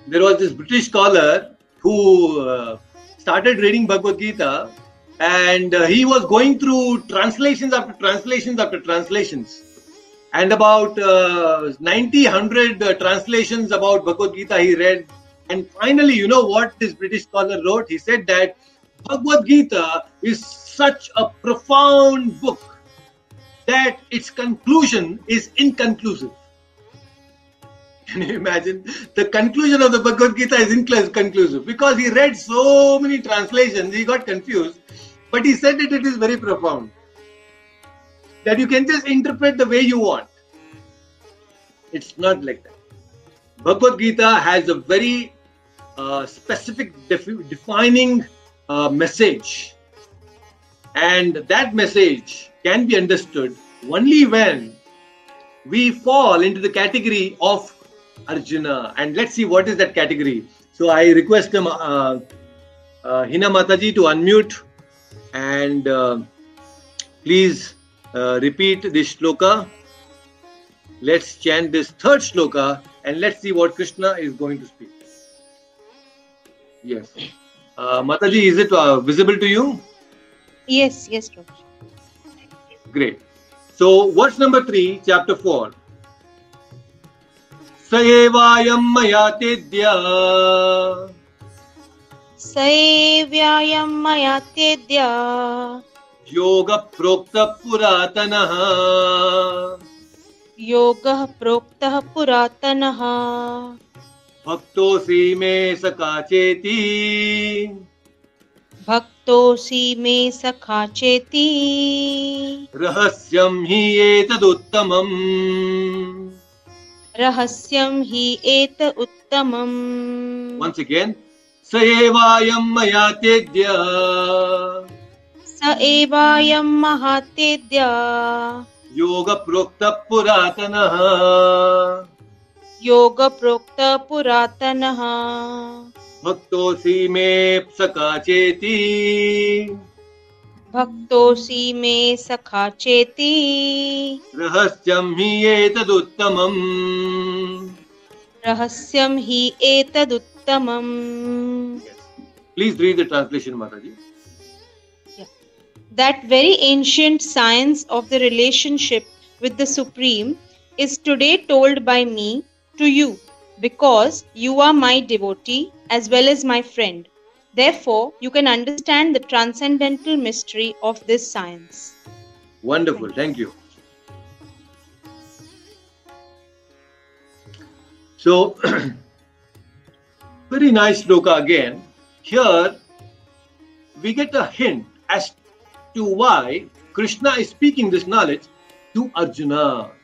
there was this British scholar who uh, started reading Bhagavad Gita and uh, he was going through translations after translations after translations. And about uh, 90, 100 uh, translations about Bhagavad Gita he read. And finally, you know what this British scholar wrote? He said that Bhagavad Gita is such a profound book that its conclusion is inconclusive. Can you imagine? The conclusion of the Bhagavad Gita is inconclusive because he read so many translations, he got confused. But he said that it is very profound. That you can just interpret the way you want. It's not like that. Bhagavad Gita has a very uh, specific defi- defining uh, message. And that message can be understood only when we fall into the category of Arjuna. And let's see what is that category. So I request him, uh, uh, Hina Mataji to unmute and uh, please uh, repeat this shloka. Let's chant this third shloka and let's see what Krishna is going to speak. Yes. Uh, Mataji, is it uh, visible to you? Yes, yes, Prabhu. Great. So, verse number three, chapter four? स एवायं मया तेद्य स एव्यायं मया तेद्य योगप्रोक्तः पुरातनः योगः प्रोक्तः पुरातनः भक्तोऽसि मे सखा चेति भक्तोऽसि मे सखा चेति रहस्यं हि एतदुत्तमम्। रहस्यं हि एत उत्तमम्। Once again, स एवायं मया तेद्य स एवायं महातेद्य। योगप्रोक्तः पुरातनः योगप्रोक्तः पुरातनः भक्तोऽसि मे सखा चेति भक्तोऽसि मे सखा चेति रहस्यं हि एतदुत्तमम् रहस्यं हि एतदुत्तमम् Please read the translation, Mataji. That very ancient science of the relationship with the Supreme is today told by me to you because you are my devotee as well as my friend. Therefore, you can understand the transcendental mystery of this science. Wonderful. Thank you. So, very nice sloka again. Here, we get a hint as to why Krishna is speaking this knowledge to Arjuna.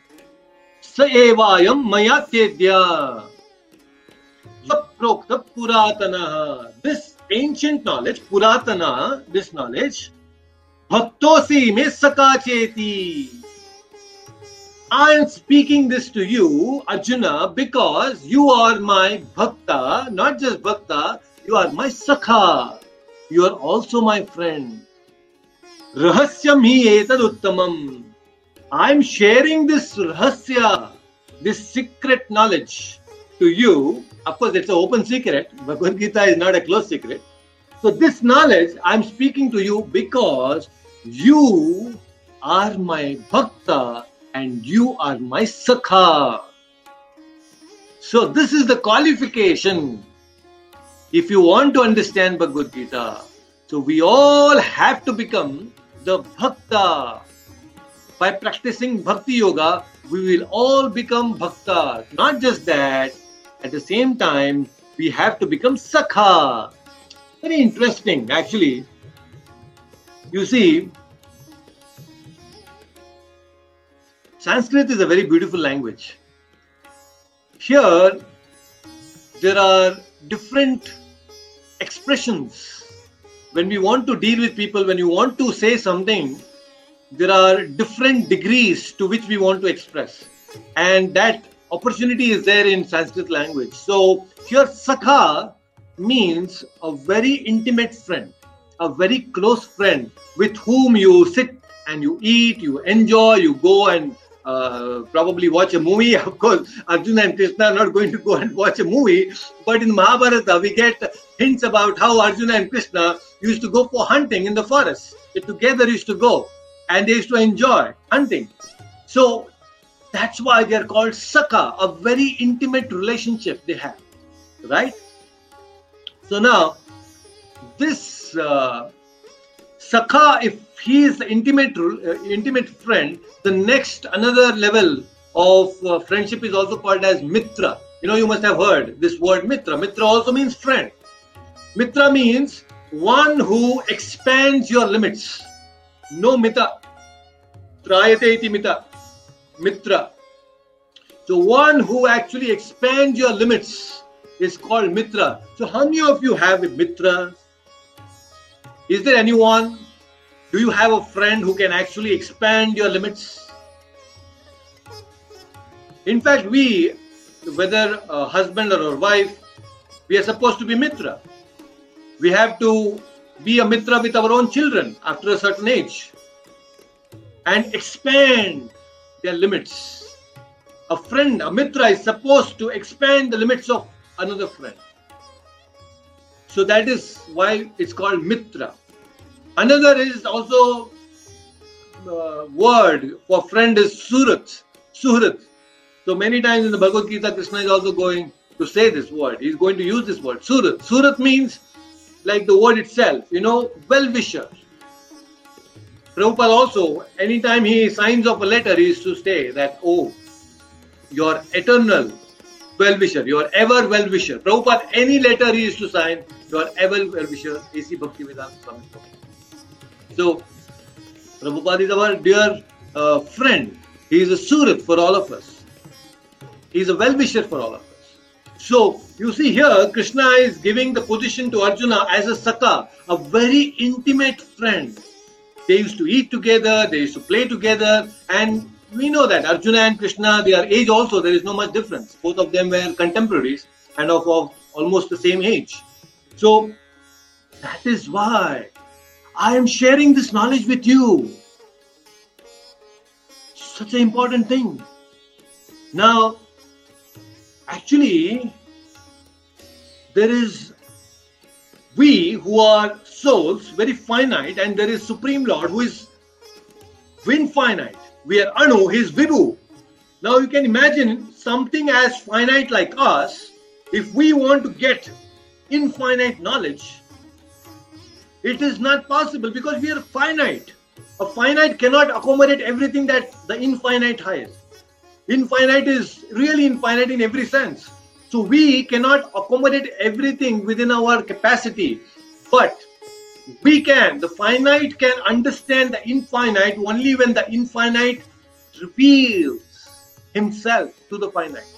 Sa evayam maya tedya. Prokta puratana. This ancient knowledge, puratana, this knowledge, bhaktosi me sakacheti. I am speaking this to you, Arjuna, because you are my bhakta, not just bhakta, you are my sakha. You are also my friend. Rahasyam hi etad uttamam. I am sharing this rahasya, this secret knowledge to you. Of course, it's an open secret. Bhagavad Gita is not a closed secret. So, this knowledge I am speaking to you because you are my bhakta and you are my sakha. So, this is the qualification if you want to understand Bhagavad Gita. So, we all have to become the bhakta. By practicing bhakti yoga, we will all become bhakta. Not just that, at the same time, we have to become sakha. Very interesting, actually. You see, Sanskrit is a very beautiful language. Here, there are different expressions. When we want to deal with people, when you want to say something, there are different degrees to which we want to express. And that opportunity is there in Sanskrit language. So, here, Sakha means a very intimate friend, a very close friend with whom you sit and you eat, you enjoy, you go and uh, probably watch a movie. Of course, Arjuna and Krishna are not going to go and watch a movie, but in Mahabharata, we get hints about how Arjuna and Krishna used to go for hunting in the forest. They together used to go and they used to enjoy hunting. So that's why they are called Sakha, a very intimate relationship they have, right? So now, this uh, Sakha, if he is the intimate uh, intimate friend, the next another level of uh, friendship is also called as Mitra. You know, you must have heard this word Mitra. Mitra also means friend. Mitra means one who expands your limits. No mita. Trayate iti mita. Mitra. So one who actually expands your limits is called Mitra. So how many of you have a Mitra? Is there anyone? Do you have a friend who can actually expand your limits? In fact, we, whether a husband or a wife, we are supposed to be Mitra. We have to be a Mitra with our own children after a certain age and expand their limits. A friend, a Mitra, is supposed to expand the limits of another friend. So that is why it's called Mitra. Another is also uh, word for friend is Surat. Surat. So many times in the Bhagavad Gita, Krishna is also going to say this word. He's going to use this word. Surat. Surat means like the word itself, you know, well wisher. Prabhupada also, anytime he signs off a letter, he used to say that, oh, your eternal well wisher, your ever well wisher. Prabhupada, any letter he used to sign, your ever well wisher, A.C. Bhaktivedanta Swami. So, Prabhupada is our dear uh, friend. He is a surat for all of us. He is a well wisher for all of us. So, you see here, Krishna is giving the position to Arjuna as a Sakha, a very intimate friend. They used to eat together, they used to play together, and we know that Arjuna and Krishna, their age also, there is no much difference. Both of them were contemporaries and of, of almost the same age. So, that is why I am sharing this knowledge with you. Such an important thing. Now, actually, there is we who are souls, very finite, and there is Supreme Lord who is infinite. We are Anu, he is Vibhu. Now you can imagine something as finite like us, if we want to get infinite knowledge, it is not possible because we are finite. A finite cannot accommodate everything that the infinite has. Infinite is really infinite in every sense. So we cannot accommodate everything within our capacity. But we can, the finite can understand the infinite only when the infinite reveals himself to the finite.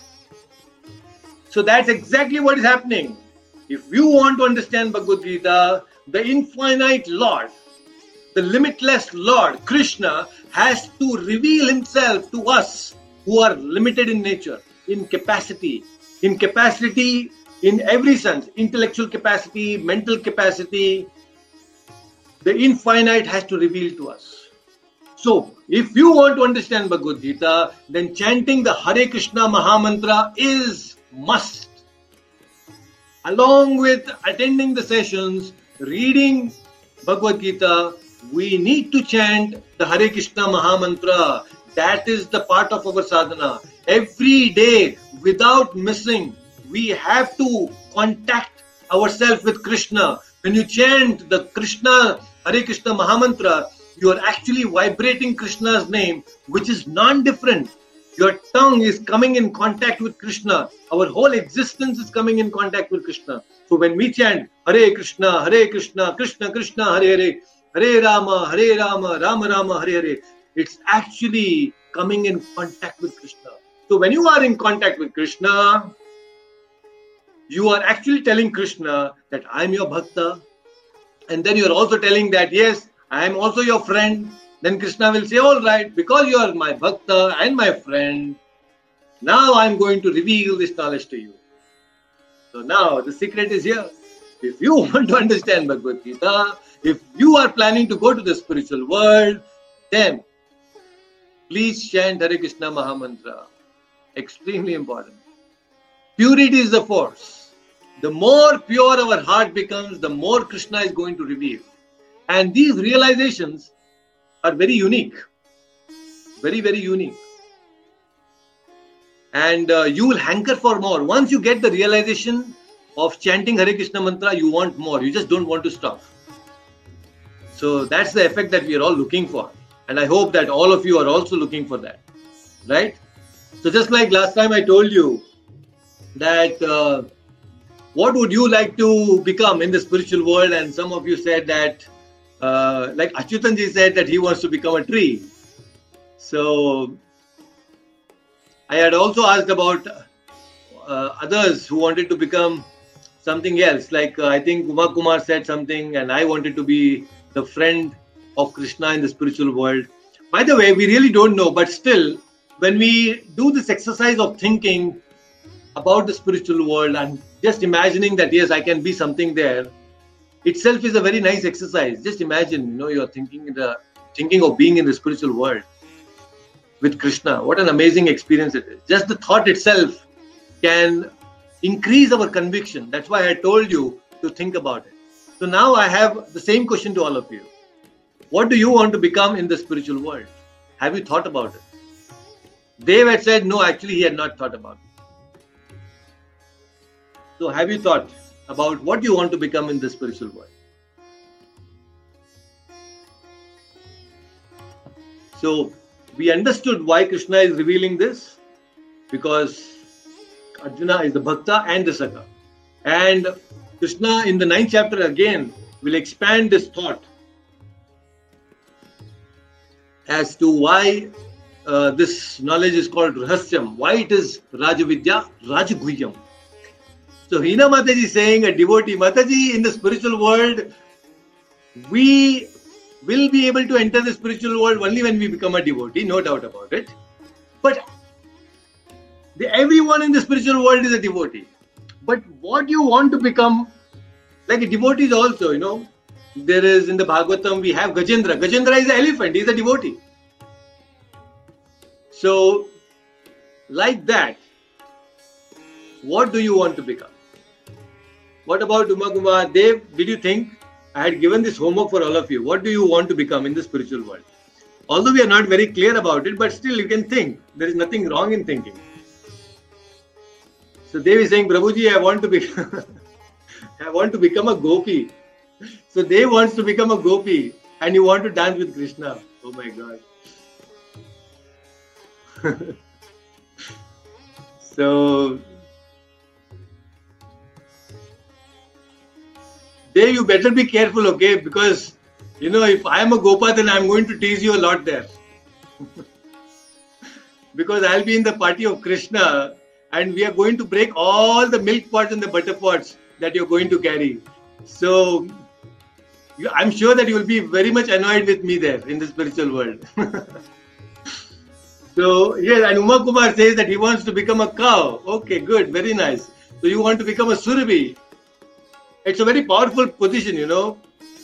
So that's exactly what is happening. If you want to understand Bhagavad Gita, the infinite Lord, the limitless Lord, Krishna, has to reveal himself to us who are limited in nature, in capacity, in capacity in every sense intellectual capacity, mental capacity. The infinite has to reveal to us. So, if you want to understand Bhagavad Gita, then chanting the Hare Krishna Mahamantra is must. Along with attending the sessions, reading Bhagavad Gita, we need to chant the Hare Krishna Mahamantra. That is the part of our sadhana. Every day, without missing, we have to contact ourselves with Krishna. When you chant the Krishna Hare Krishna Mahamantra, you are actually vibrating Krishna's name, which is non different. Your tongue is coming in contact with Krishna. Our whole existence is coming in contact with Krishna. So when we chant Hare Krishna, Hare Krishna, Krishna Krishna, Hare Hare, Hare Rama, Hare Rama, Rama Rama, Hare Hare, it's actually coming in contact with Krishna. So when you are in contact with Krishna, you are actually telling Krishna that I'm your bhakta. And then you're also telling that, yes, I am also your friend. Then Krishna will say, All right, because you are my bhakta and my friend, now I'm going to reveal this knowledge to you. So now the secret is here. If you want to understand Bhagavad Gita, if you are planning to go to the spiritual world, then please chant Hare Krishna Mahamantra. Extremely important. Purity is the force. The more pure our heart becomes, the more Krishna is going to reveal. And these realizations are very unique. Very, very unique. And uh, you will hanker for more. Once you get the realization of chanting Hare Krishna mantra, you want more. You just don't want to stop. So that's the effect that we are all looking for. And I hope that all of you are also looking for that. Right? So, just like last time I told you that uh, what would you like to become in the spiritual world, and some of you said that uh, like Achyutanji said that he wants to become a tree. So I had also asked about uh, others who wanted to become something else. Like uh, I think Uma Kumar said something, and I wanted to be the friend of Krishna in the spiritual world. By the way, we really don't know, but still, when we do this exercise of thinking about the spiritual world and just imagining that yes, I can be something there, itself is a very nice exercise. Just imagine, you know, you're thinking the thinking of being in the spiritual world with Krishna. What an amazing experience it is. Just the thought itself can increase our conviction. That's why I told you to think about it. So now I have the same question to all of you. What do you want to become in the spiritual world? Have you thought about it? Dave had said no, actually, he had not thought about it. So, have you thought? about what you want to become in the spiritual world. So we understood why Krishna is revealing this because Arjuna is the Bhakta and the Sakha. And Krishna in the ninth chapter again will expand this thought as to why uh, this knowledge is called Rahasyam, why it is Rajavidya, Rajaguhyam. So Hina Mataji is saying a devotee, Mataji in the spiritual world, we will be able to enter the spiritual world only when we become a devotee, no doubt about it. But the, everyone in the spiritual world is a devotee. But what you want to become, like a devotee is also, you know, There is in the Bhagavatam, we have Gajendra. Gajendra is an elephant, he's a devotee. So, like that, what do you want to become? What about Uma Kumar? Dev, did you think I had given this homework for all of you? What do you want to become in the spiritual world? Although we are not very clear about it, but still you can think. There is nothing wrong in thinking. So Dev is saying, Prabhuji, I want to be I want to become a gopi. So Dev wants to become a gopi and you want to dance with Krishna. Oh my god. so there you better be careful, okay? Because you know, if I am a Gopa, then I'm going to tease you a lot there. because I'll be in the party of Krishna and we are going to break all the milk pots and the butter pots that you're going to carry. So I'm sure that you will be very much annoyed with me there in the spiritual world. so, yes, and Uma Kumar says that he wants to become a cow. Okay, good, very nice. So, you want to become a Surabhi. It's a very powerful position, you know,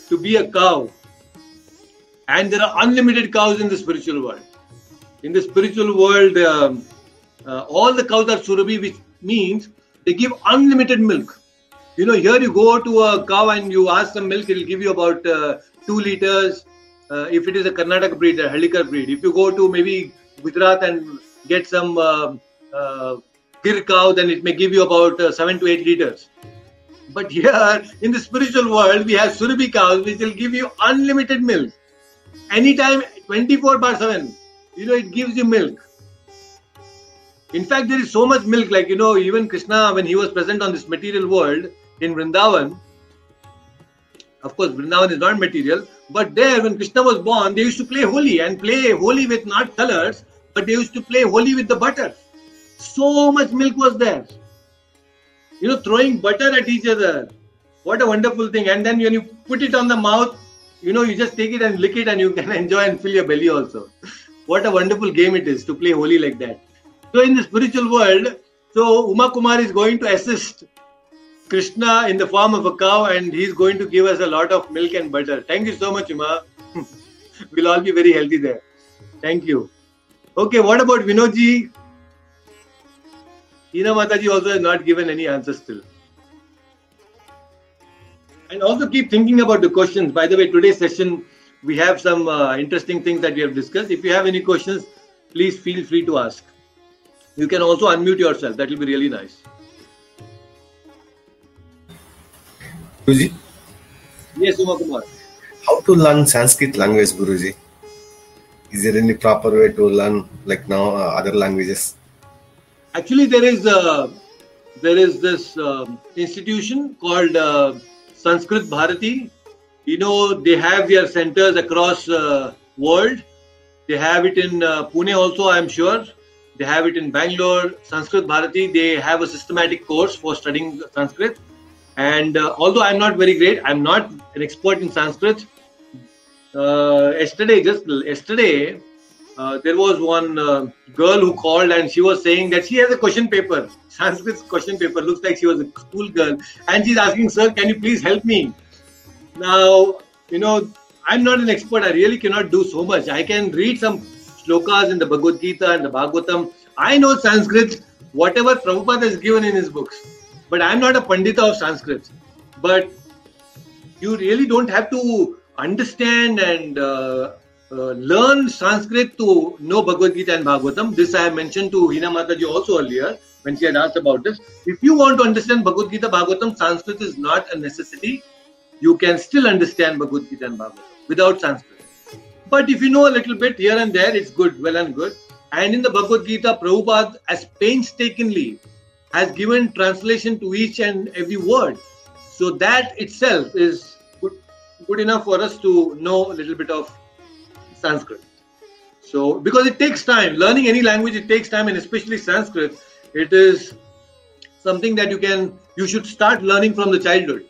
to be a cow. And there are unlimited cows in the spiritual world. In the spiritual world, um, uh, all the cows are Surabhi, which means they give unlimited milk. You know, here you go to a cow and you ask some milk, it will give you about uh, two liters. Uh, if it is a Karnataka breed, a Hallikar breed. If you go to maybe Gujarat and get some uh, uh, Gir cow, then it may give you about uh, seven to eight liters. But here in the spiritual world, we have Surabhi cows which will give you unlimited milk. Anytime, 24 bar 7. You know, it gives you milk. In fact, there is so much milk, like, you know, even Krishna, when he was present on this material world in Vrindavan, of course, Vrindavan is not material, but there, when Krishna was born, they used to play Holi and play Holi with not colors, but they used to play Holi with the butter. So much milk was there. You know, throwing butter at each other. What a wonderful thing. And then when you put it on the mouth, you know, you just take it and lick it and you can enjoy and fill your belly also. what a wonderful game it is to play Holi like that. So in the spiritual world, so Uma Kumar is going to assist Krishna in the form of a cow and he's going to give us a lot of milk and butter. Thank you so much, Uma. we'll all be very healthy there. Thank you. Okay, what about Vinodji? Hina Mataji also has not given any answer still. And also keep thinking about the questions. By the way, today's session, we have some uh, interesting things that we have discussed. If you have any questions, please feel free to ask. You can also unmute yourself. That will be really nice. Guruji, Yes, Uma Kumar. how to learn Sanskrit language, Guruji? Is there any proper way to learn like now uh, other languages? Actually, there is uh, there is this um institution called uh, Sanskrit Bharati. You know, they have their centers across uh, world. They have it in uh, Pune also, I'm sure. They have it in Bangalore, Sanskrit Bharati. They have a systematic course for studying Sanskrit. And uh, although I'm not very great, I'm not an expert in Sanskrit. Uh, yesterday, just yesterday, uh, there was one uh, girl who called and she was saying that she has a question paper, Sanskrit question paper. Looks like she was a school girl, and she's asking, "Sir, can you please help me?" Now, you know, I'm not an expert. I really cannot do so much. I can read some slokas in the Bhagavad Gita and the Bhagavatam. I know Sanskrit, whatever Prabhupada has given in his books, but I'm not a Pandita of Sanskrit. But you really don't have to understand and uh, uh, learn Sanskrit to know Bhagavad Gita and Bhagavatam. This I have mentioned to Hina Mataji also earlier when she had asked about this. If you want to understand Bhagavad Gita, Bhagavatam, Sanskrit is not a necessity. You can still understand Bhagavad Gita and Bhagavatam without Sanskrit. But if you know a little bit here and there, it's good, well and good. And in the Bhagavad Gita, Prabhupada, as painstakingly, has given translation to each and every word. So that itself is good, enough for us to know a little bit of Sanskrit. So, because it takes time, learning any language, it takes time, and especially Sanskrit, it is something that you can, you should start learning from the childhood.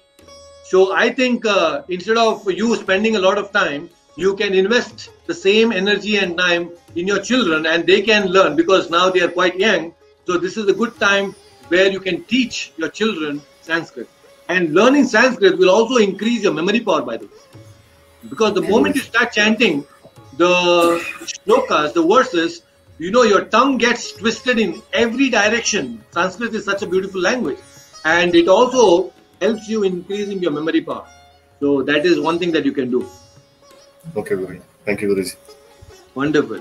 So, I think uh, instead of you spending a lot of time, you can invest the same energy and time in your children, and they can learn because now they are quite young. So, this is a good time where you can teach your children Sanskrit. And learning Sanskrit will also increase your memory power, by the way. Because the moment you start chanting the shlokas, the verses, you know your tongue gets twisted in every direction. Sanskrit is such a beautiful language, and it also helps you increasing your memory power. So that is one thing that you can do. Okay, Guru. Thank you, Guruji. Wonderful.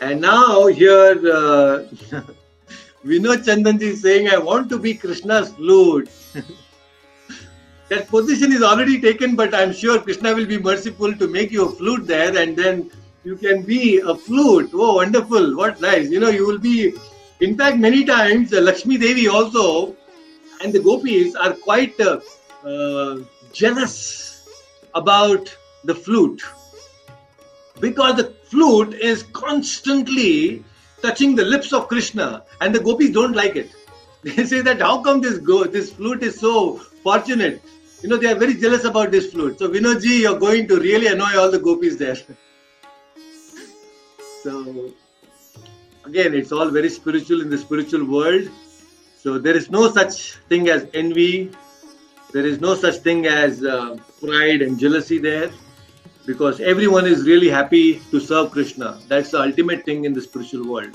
And now here, uh, Vinod Chandanji is saying, I want to be Krishna's flute. that position is already taken, but I'm sure Krishna will be merciful to make you a flute there and then you can be a flute. Oh, wonderful. What nice. You know, you will be, in fact, many times, uh, Lakshmi Devi also and the gopis are quite uh, uh, jealous about the flute because the flute is constantly touching the lips of Krishna, and the gopis don't like it. They say that how come this go this flute is so fortunate? You know they are very jealous about this flute. So Vinodji, you're going to really annoy all the gopis there. so again, it's all very spiritual in the spiritual world. So there is no such thing as envy. There is no such thing as uh, pride and jealousy there because everyone is really happy to serve Krishna. That's the ultimate thing in the spiritual world.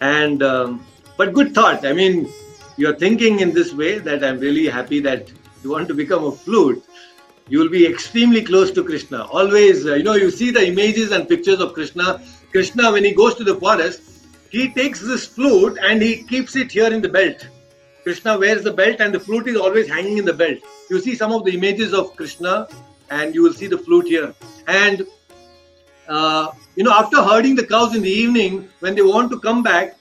And um, but good thought. I mean, you're thinking in this way that I'm really happy that you want to become a flute. You will be extremely close to Krishna. Always, uh, you know, you see the images and pictures of Krishna. Krishna, when he goes to the forest, he takes this flute and he keeps it here in the belt. Krishna wears the belt and the flute is always hanging in the belt. You see some of the images of Krishna and you will see the flute here. And uh, you know, after herding the cows in the evening, when they want to come back,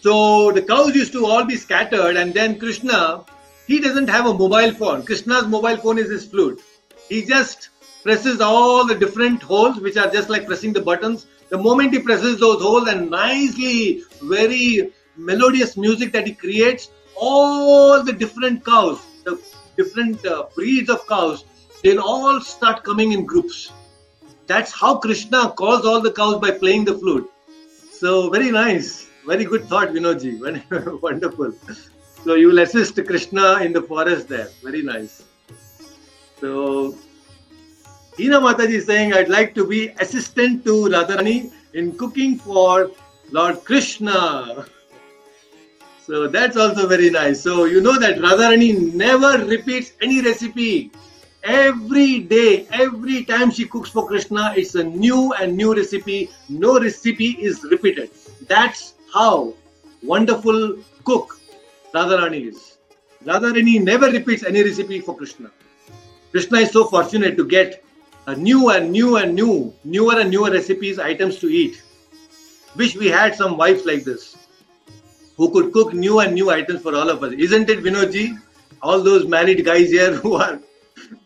so the cows used to all be scattered, and then Krishna, he doesn't have a mobile phone. Krishna's mobile phone is his flute. He just presses all the different holes, which are just like pressing the buttons. The moment he presses those holes and nicely, very melodious music that he creates, all the different cows, the different uh, breeds of cows, they'll all start coming in groups. That's how Krishna calls all the cows by playing the flute. So very nice, very good thought, Vinodji. Wonderful. So you will assist Krishna in the forest there. Very nice. So Hina Mataji is saying, I'd like to be assistant to Radharani in cooking for Lord Krishna. So that's also very nice. So you know that Radharani never repeats any recipe. Every day, every time she cooks for Krishna, it's a new and new recipe. No recipe is repeated. That's how wonderful cook Radharani is. Radharani never repeats any recipe for Krishna. Krishna is so fortunate to get a new and new and new, newer and newer recipes, items to eat. Wish we had some wives like this who could cook new and new items for all of us. Isn't it, Vinodji? All those married guys here who are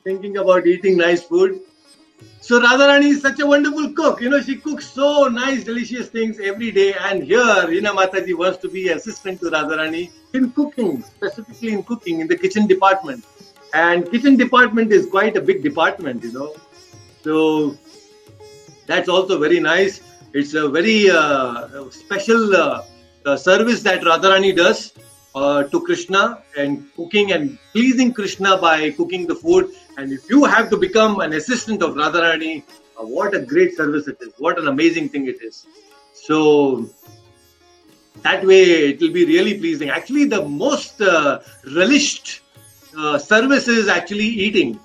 thinking about eating nice food. So Radharani is such a wonderful cook. You know, she cooks so nice, delicious things every day. And here, Hina Mataji wants to be assistant to Radharani in cooking, specifically in cooking in the kitchen department. And kitchen department is quite a big department, you know. So that's also very nice. It's a very uh, special uh, uh, service that Radharani does uh, to Krishna and cooking and pleasing Krishna by cooking the food. And if you have to become an assistant of Radharani, uh, what a great service it is! What an amazing thing it is. So that way it will be really pleasing. Actually, the most uh, relished uh, service is actually eating.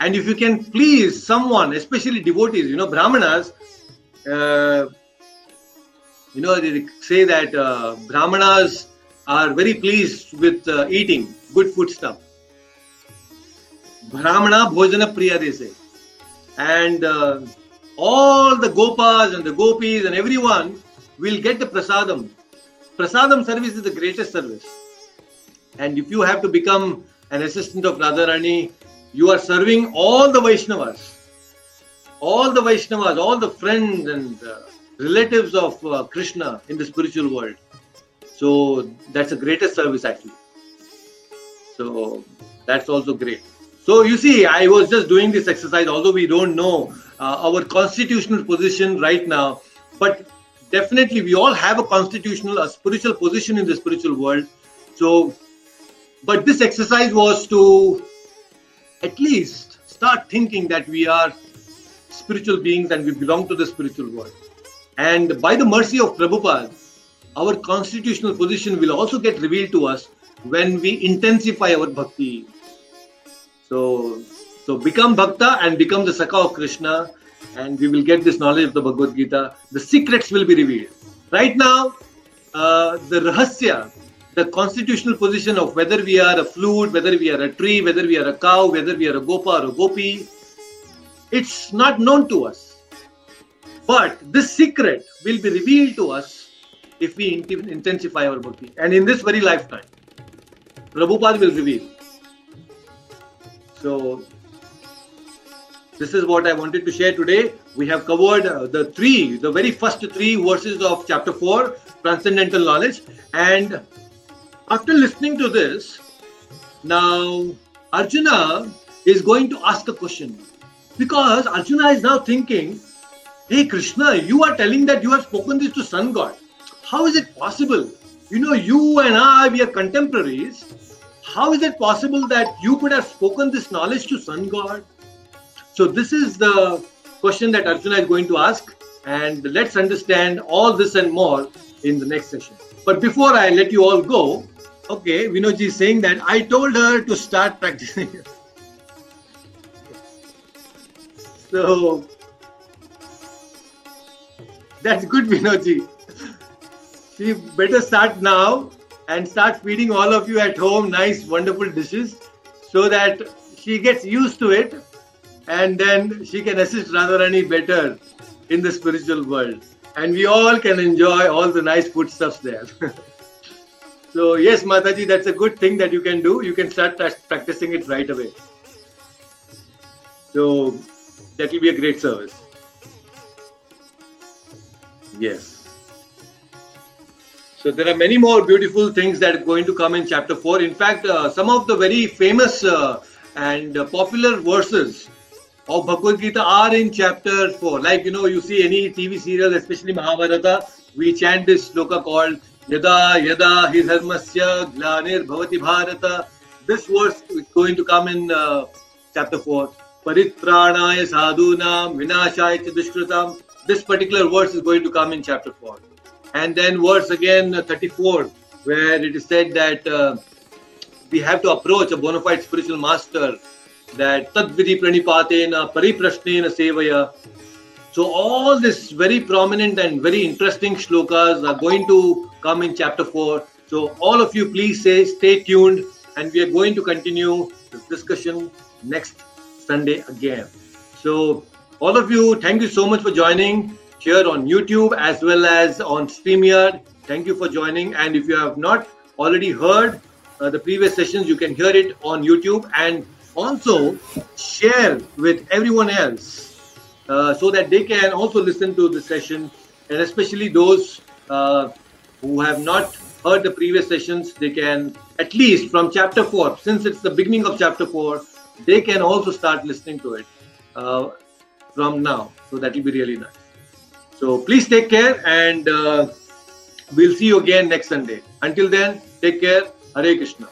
And if you can please someone, especially devotees, you know, Brahmanas, uh, you know, they say that uh, Brahmanas are very pleased with uh, eating good food stuff. Brahmana Bhojana Priya, they say. And uh, all the gopas and the gopis and everyone will get the prasadam. Prasadam service is the greatest service. And if you have to become an assistant of Radharani, you are serving all the Vaishnavas. All the Vaishnavas, all the friends and uh, relatives of uh, Krishna in the spiritual world. So that's the greatest service actually. So that's also great. So you see, I was just doing this exercise, although we don't know uh, our constitutional position right now, but definitely we all have a constitutional, a spiritual position in the spiritual world. So, but this exercise was to at least start thinking that we are spiritual beings and we belong to the spiritual world. And by the mercy of Prabhupada, our constitutional position will also get revealed to us when we intensify our bhakti. So, so become bhakta and become the Sakha of Krishna, and we will get this knowledge of the Bhagavad Gita. The secrets will be revealed. Right now, uh, the rahasya, the constitutional position of whether we are a flute, whether we are a tree, whether we are a cow, whether we are a gopa or a gopi, it's not known to us. But this secret will be revealed to us if we intensify our bhakti. And in this very lifetime, Prabhupada will reveal. So, this is what I wanted to share today. We have covered uh, the three, the very first three verses of chapter 4, Transcendental Knowledge. And after listening to this, now Arjuna is going to ask a question. Because Arjuna is now thinking, hey Krishna, you are telling that you have spoken this to Sun God. How is it possible? You know, you and I, we are contemporaries. How is it possible that you could have spoken this knowledge to Sun God? So, this is the question that Arjuna is going to ask. And let's understand all this and more in the next session. But before I let you all go, okay, Vinodji is saying that I told her to start practicing. so, that's good, Vinodji. She better start now and start feeding all of you at home nice, wonderful dishes so that she gets used to it and then she can assist Radharani better in the spiritual world. And we all can enjoy all the nice foodstuffs there. so, yes, Mataji, that's a good thing that you can do. You can start practicing it right away. So, that will be a great service. Yes. So there are many more beautiful things that are going to come in chapter 4. In fact, uh, some of the very famous uh, and uh, popular verses of Bhagavad Gita are in chapter 4. Like, you know, you see any TV serial, especially Mahabharata, we chant this sloka called Yada Yada Hi Dharmasya Glanir Bhavati Bharata. This verse is going to come in uh, chapter 4. Paritranaya Sadhunam Vinashaya Dushkritam. This particular verse is going to come in chapter 4. And then verse again uh, 34, where it is said that uh, we have to approach a bona fide spiritual master that tadvidi pranipatena pariprashnena sevaya. So all this very prominent and very interesting shlokas are going to come in chapter 4. So all of you please say stay tuned and we are going to continue this discussion next Sunday again. So all of you, thank you so much for joining here on YouTube as well as on StreamYard. Thank you for joining. And if you have not already heard uh, the previous sessions, you can hear it on YouTube and also share with everyone else uh, so that they can also listen to the session. And especially those uh, who have not heard the previous sessions, they can at least from chapter 4, since it's the beginning of chapter 4, they can also start listening to it uh, from now. So that will be really nice. So please take care and uh, we'll see you again next Sunday. Until then, take care. Hare Krishna.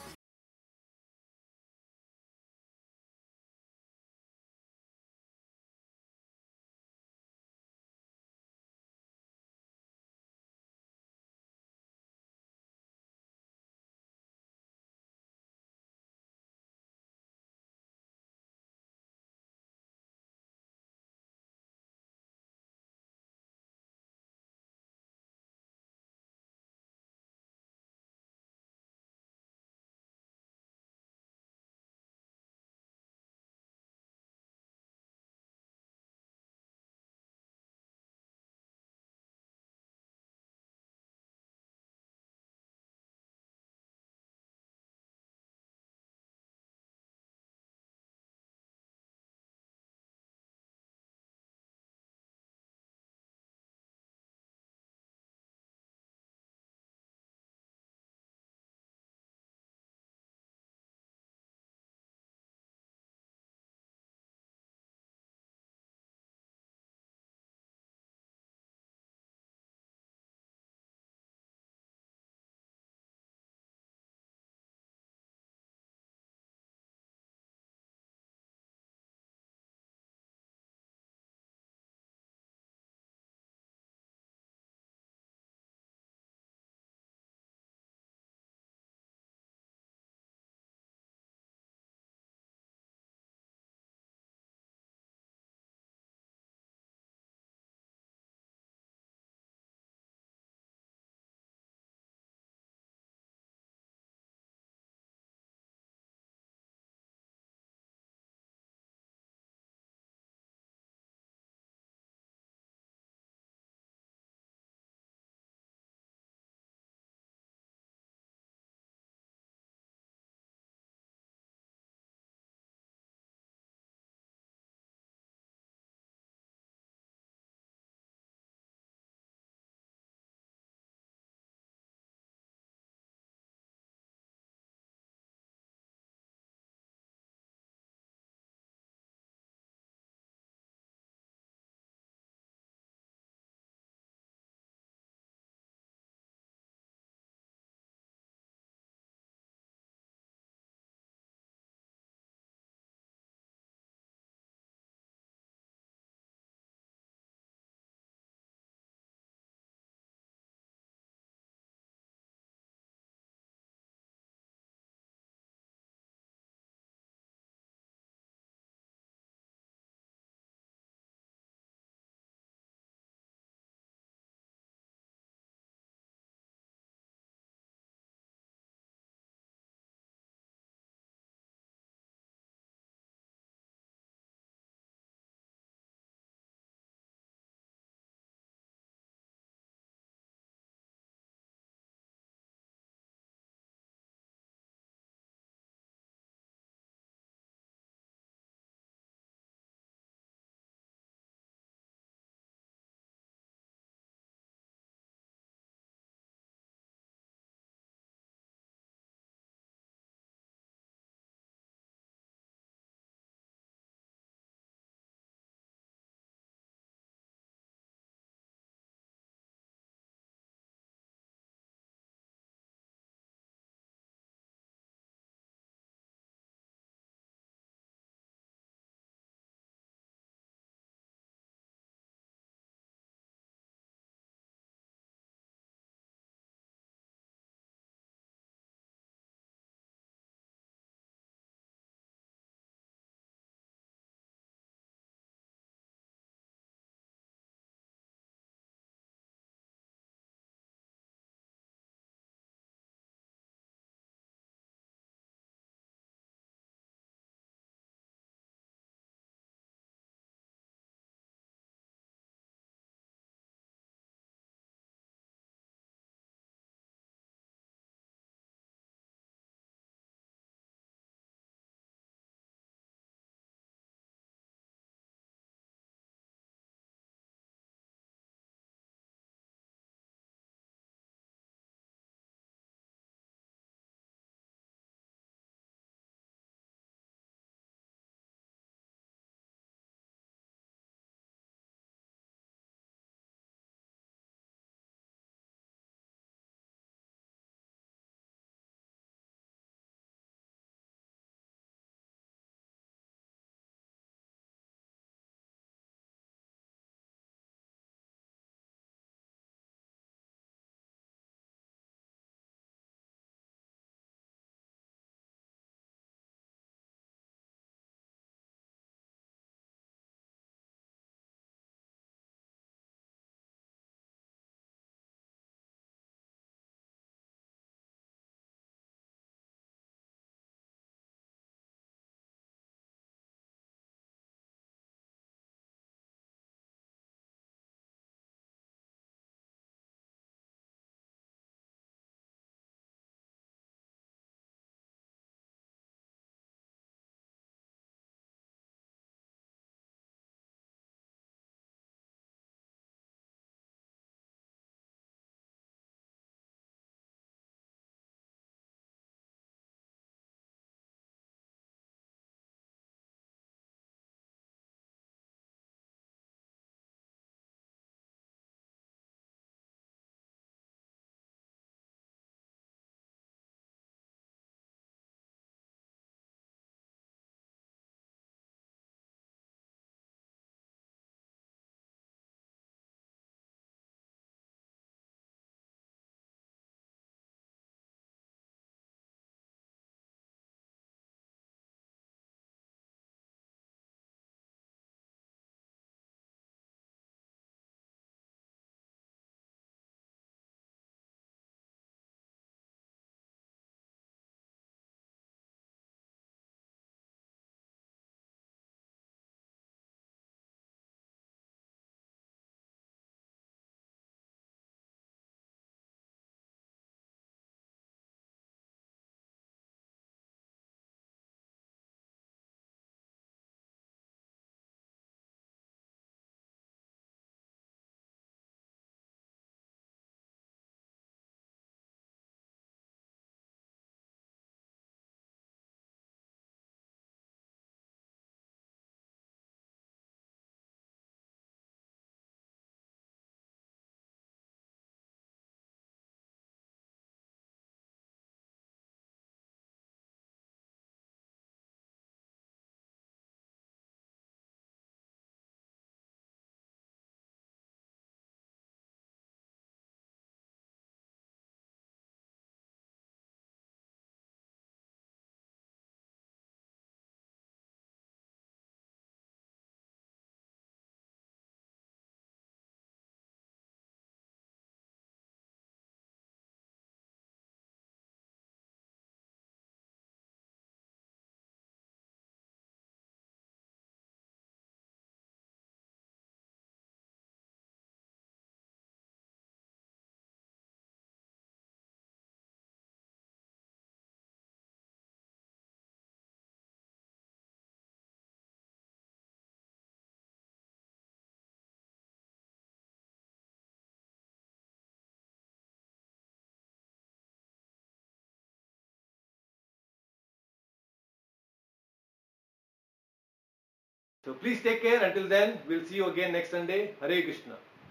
So please take care. Until then, we'll see you again next Sunday. Hare Krishna.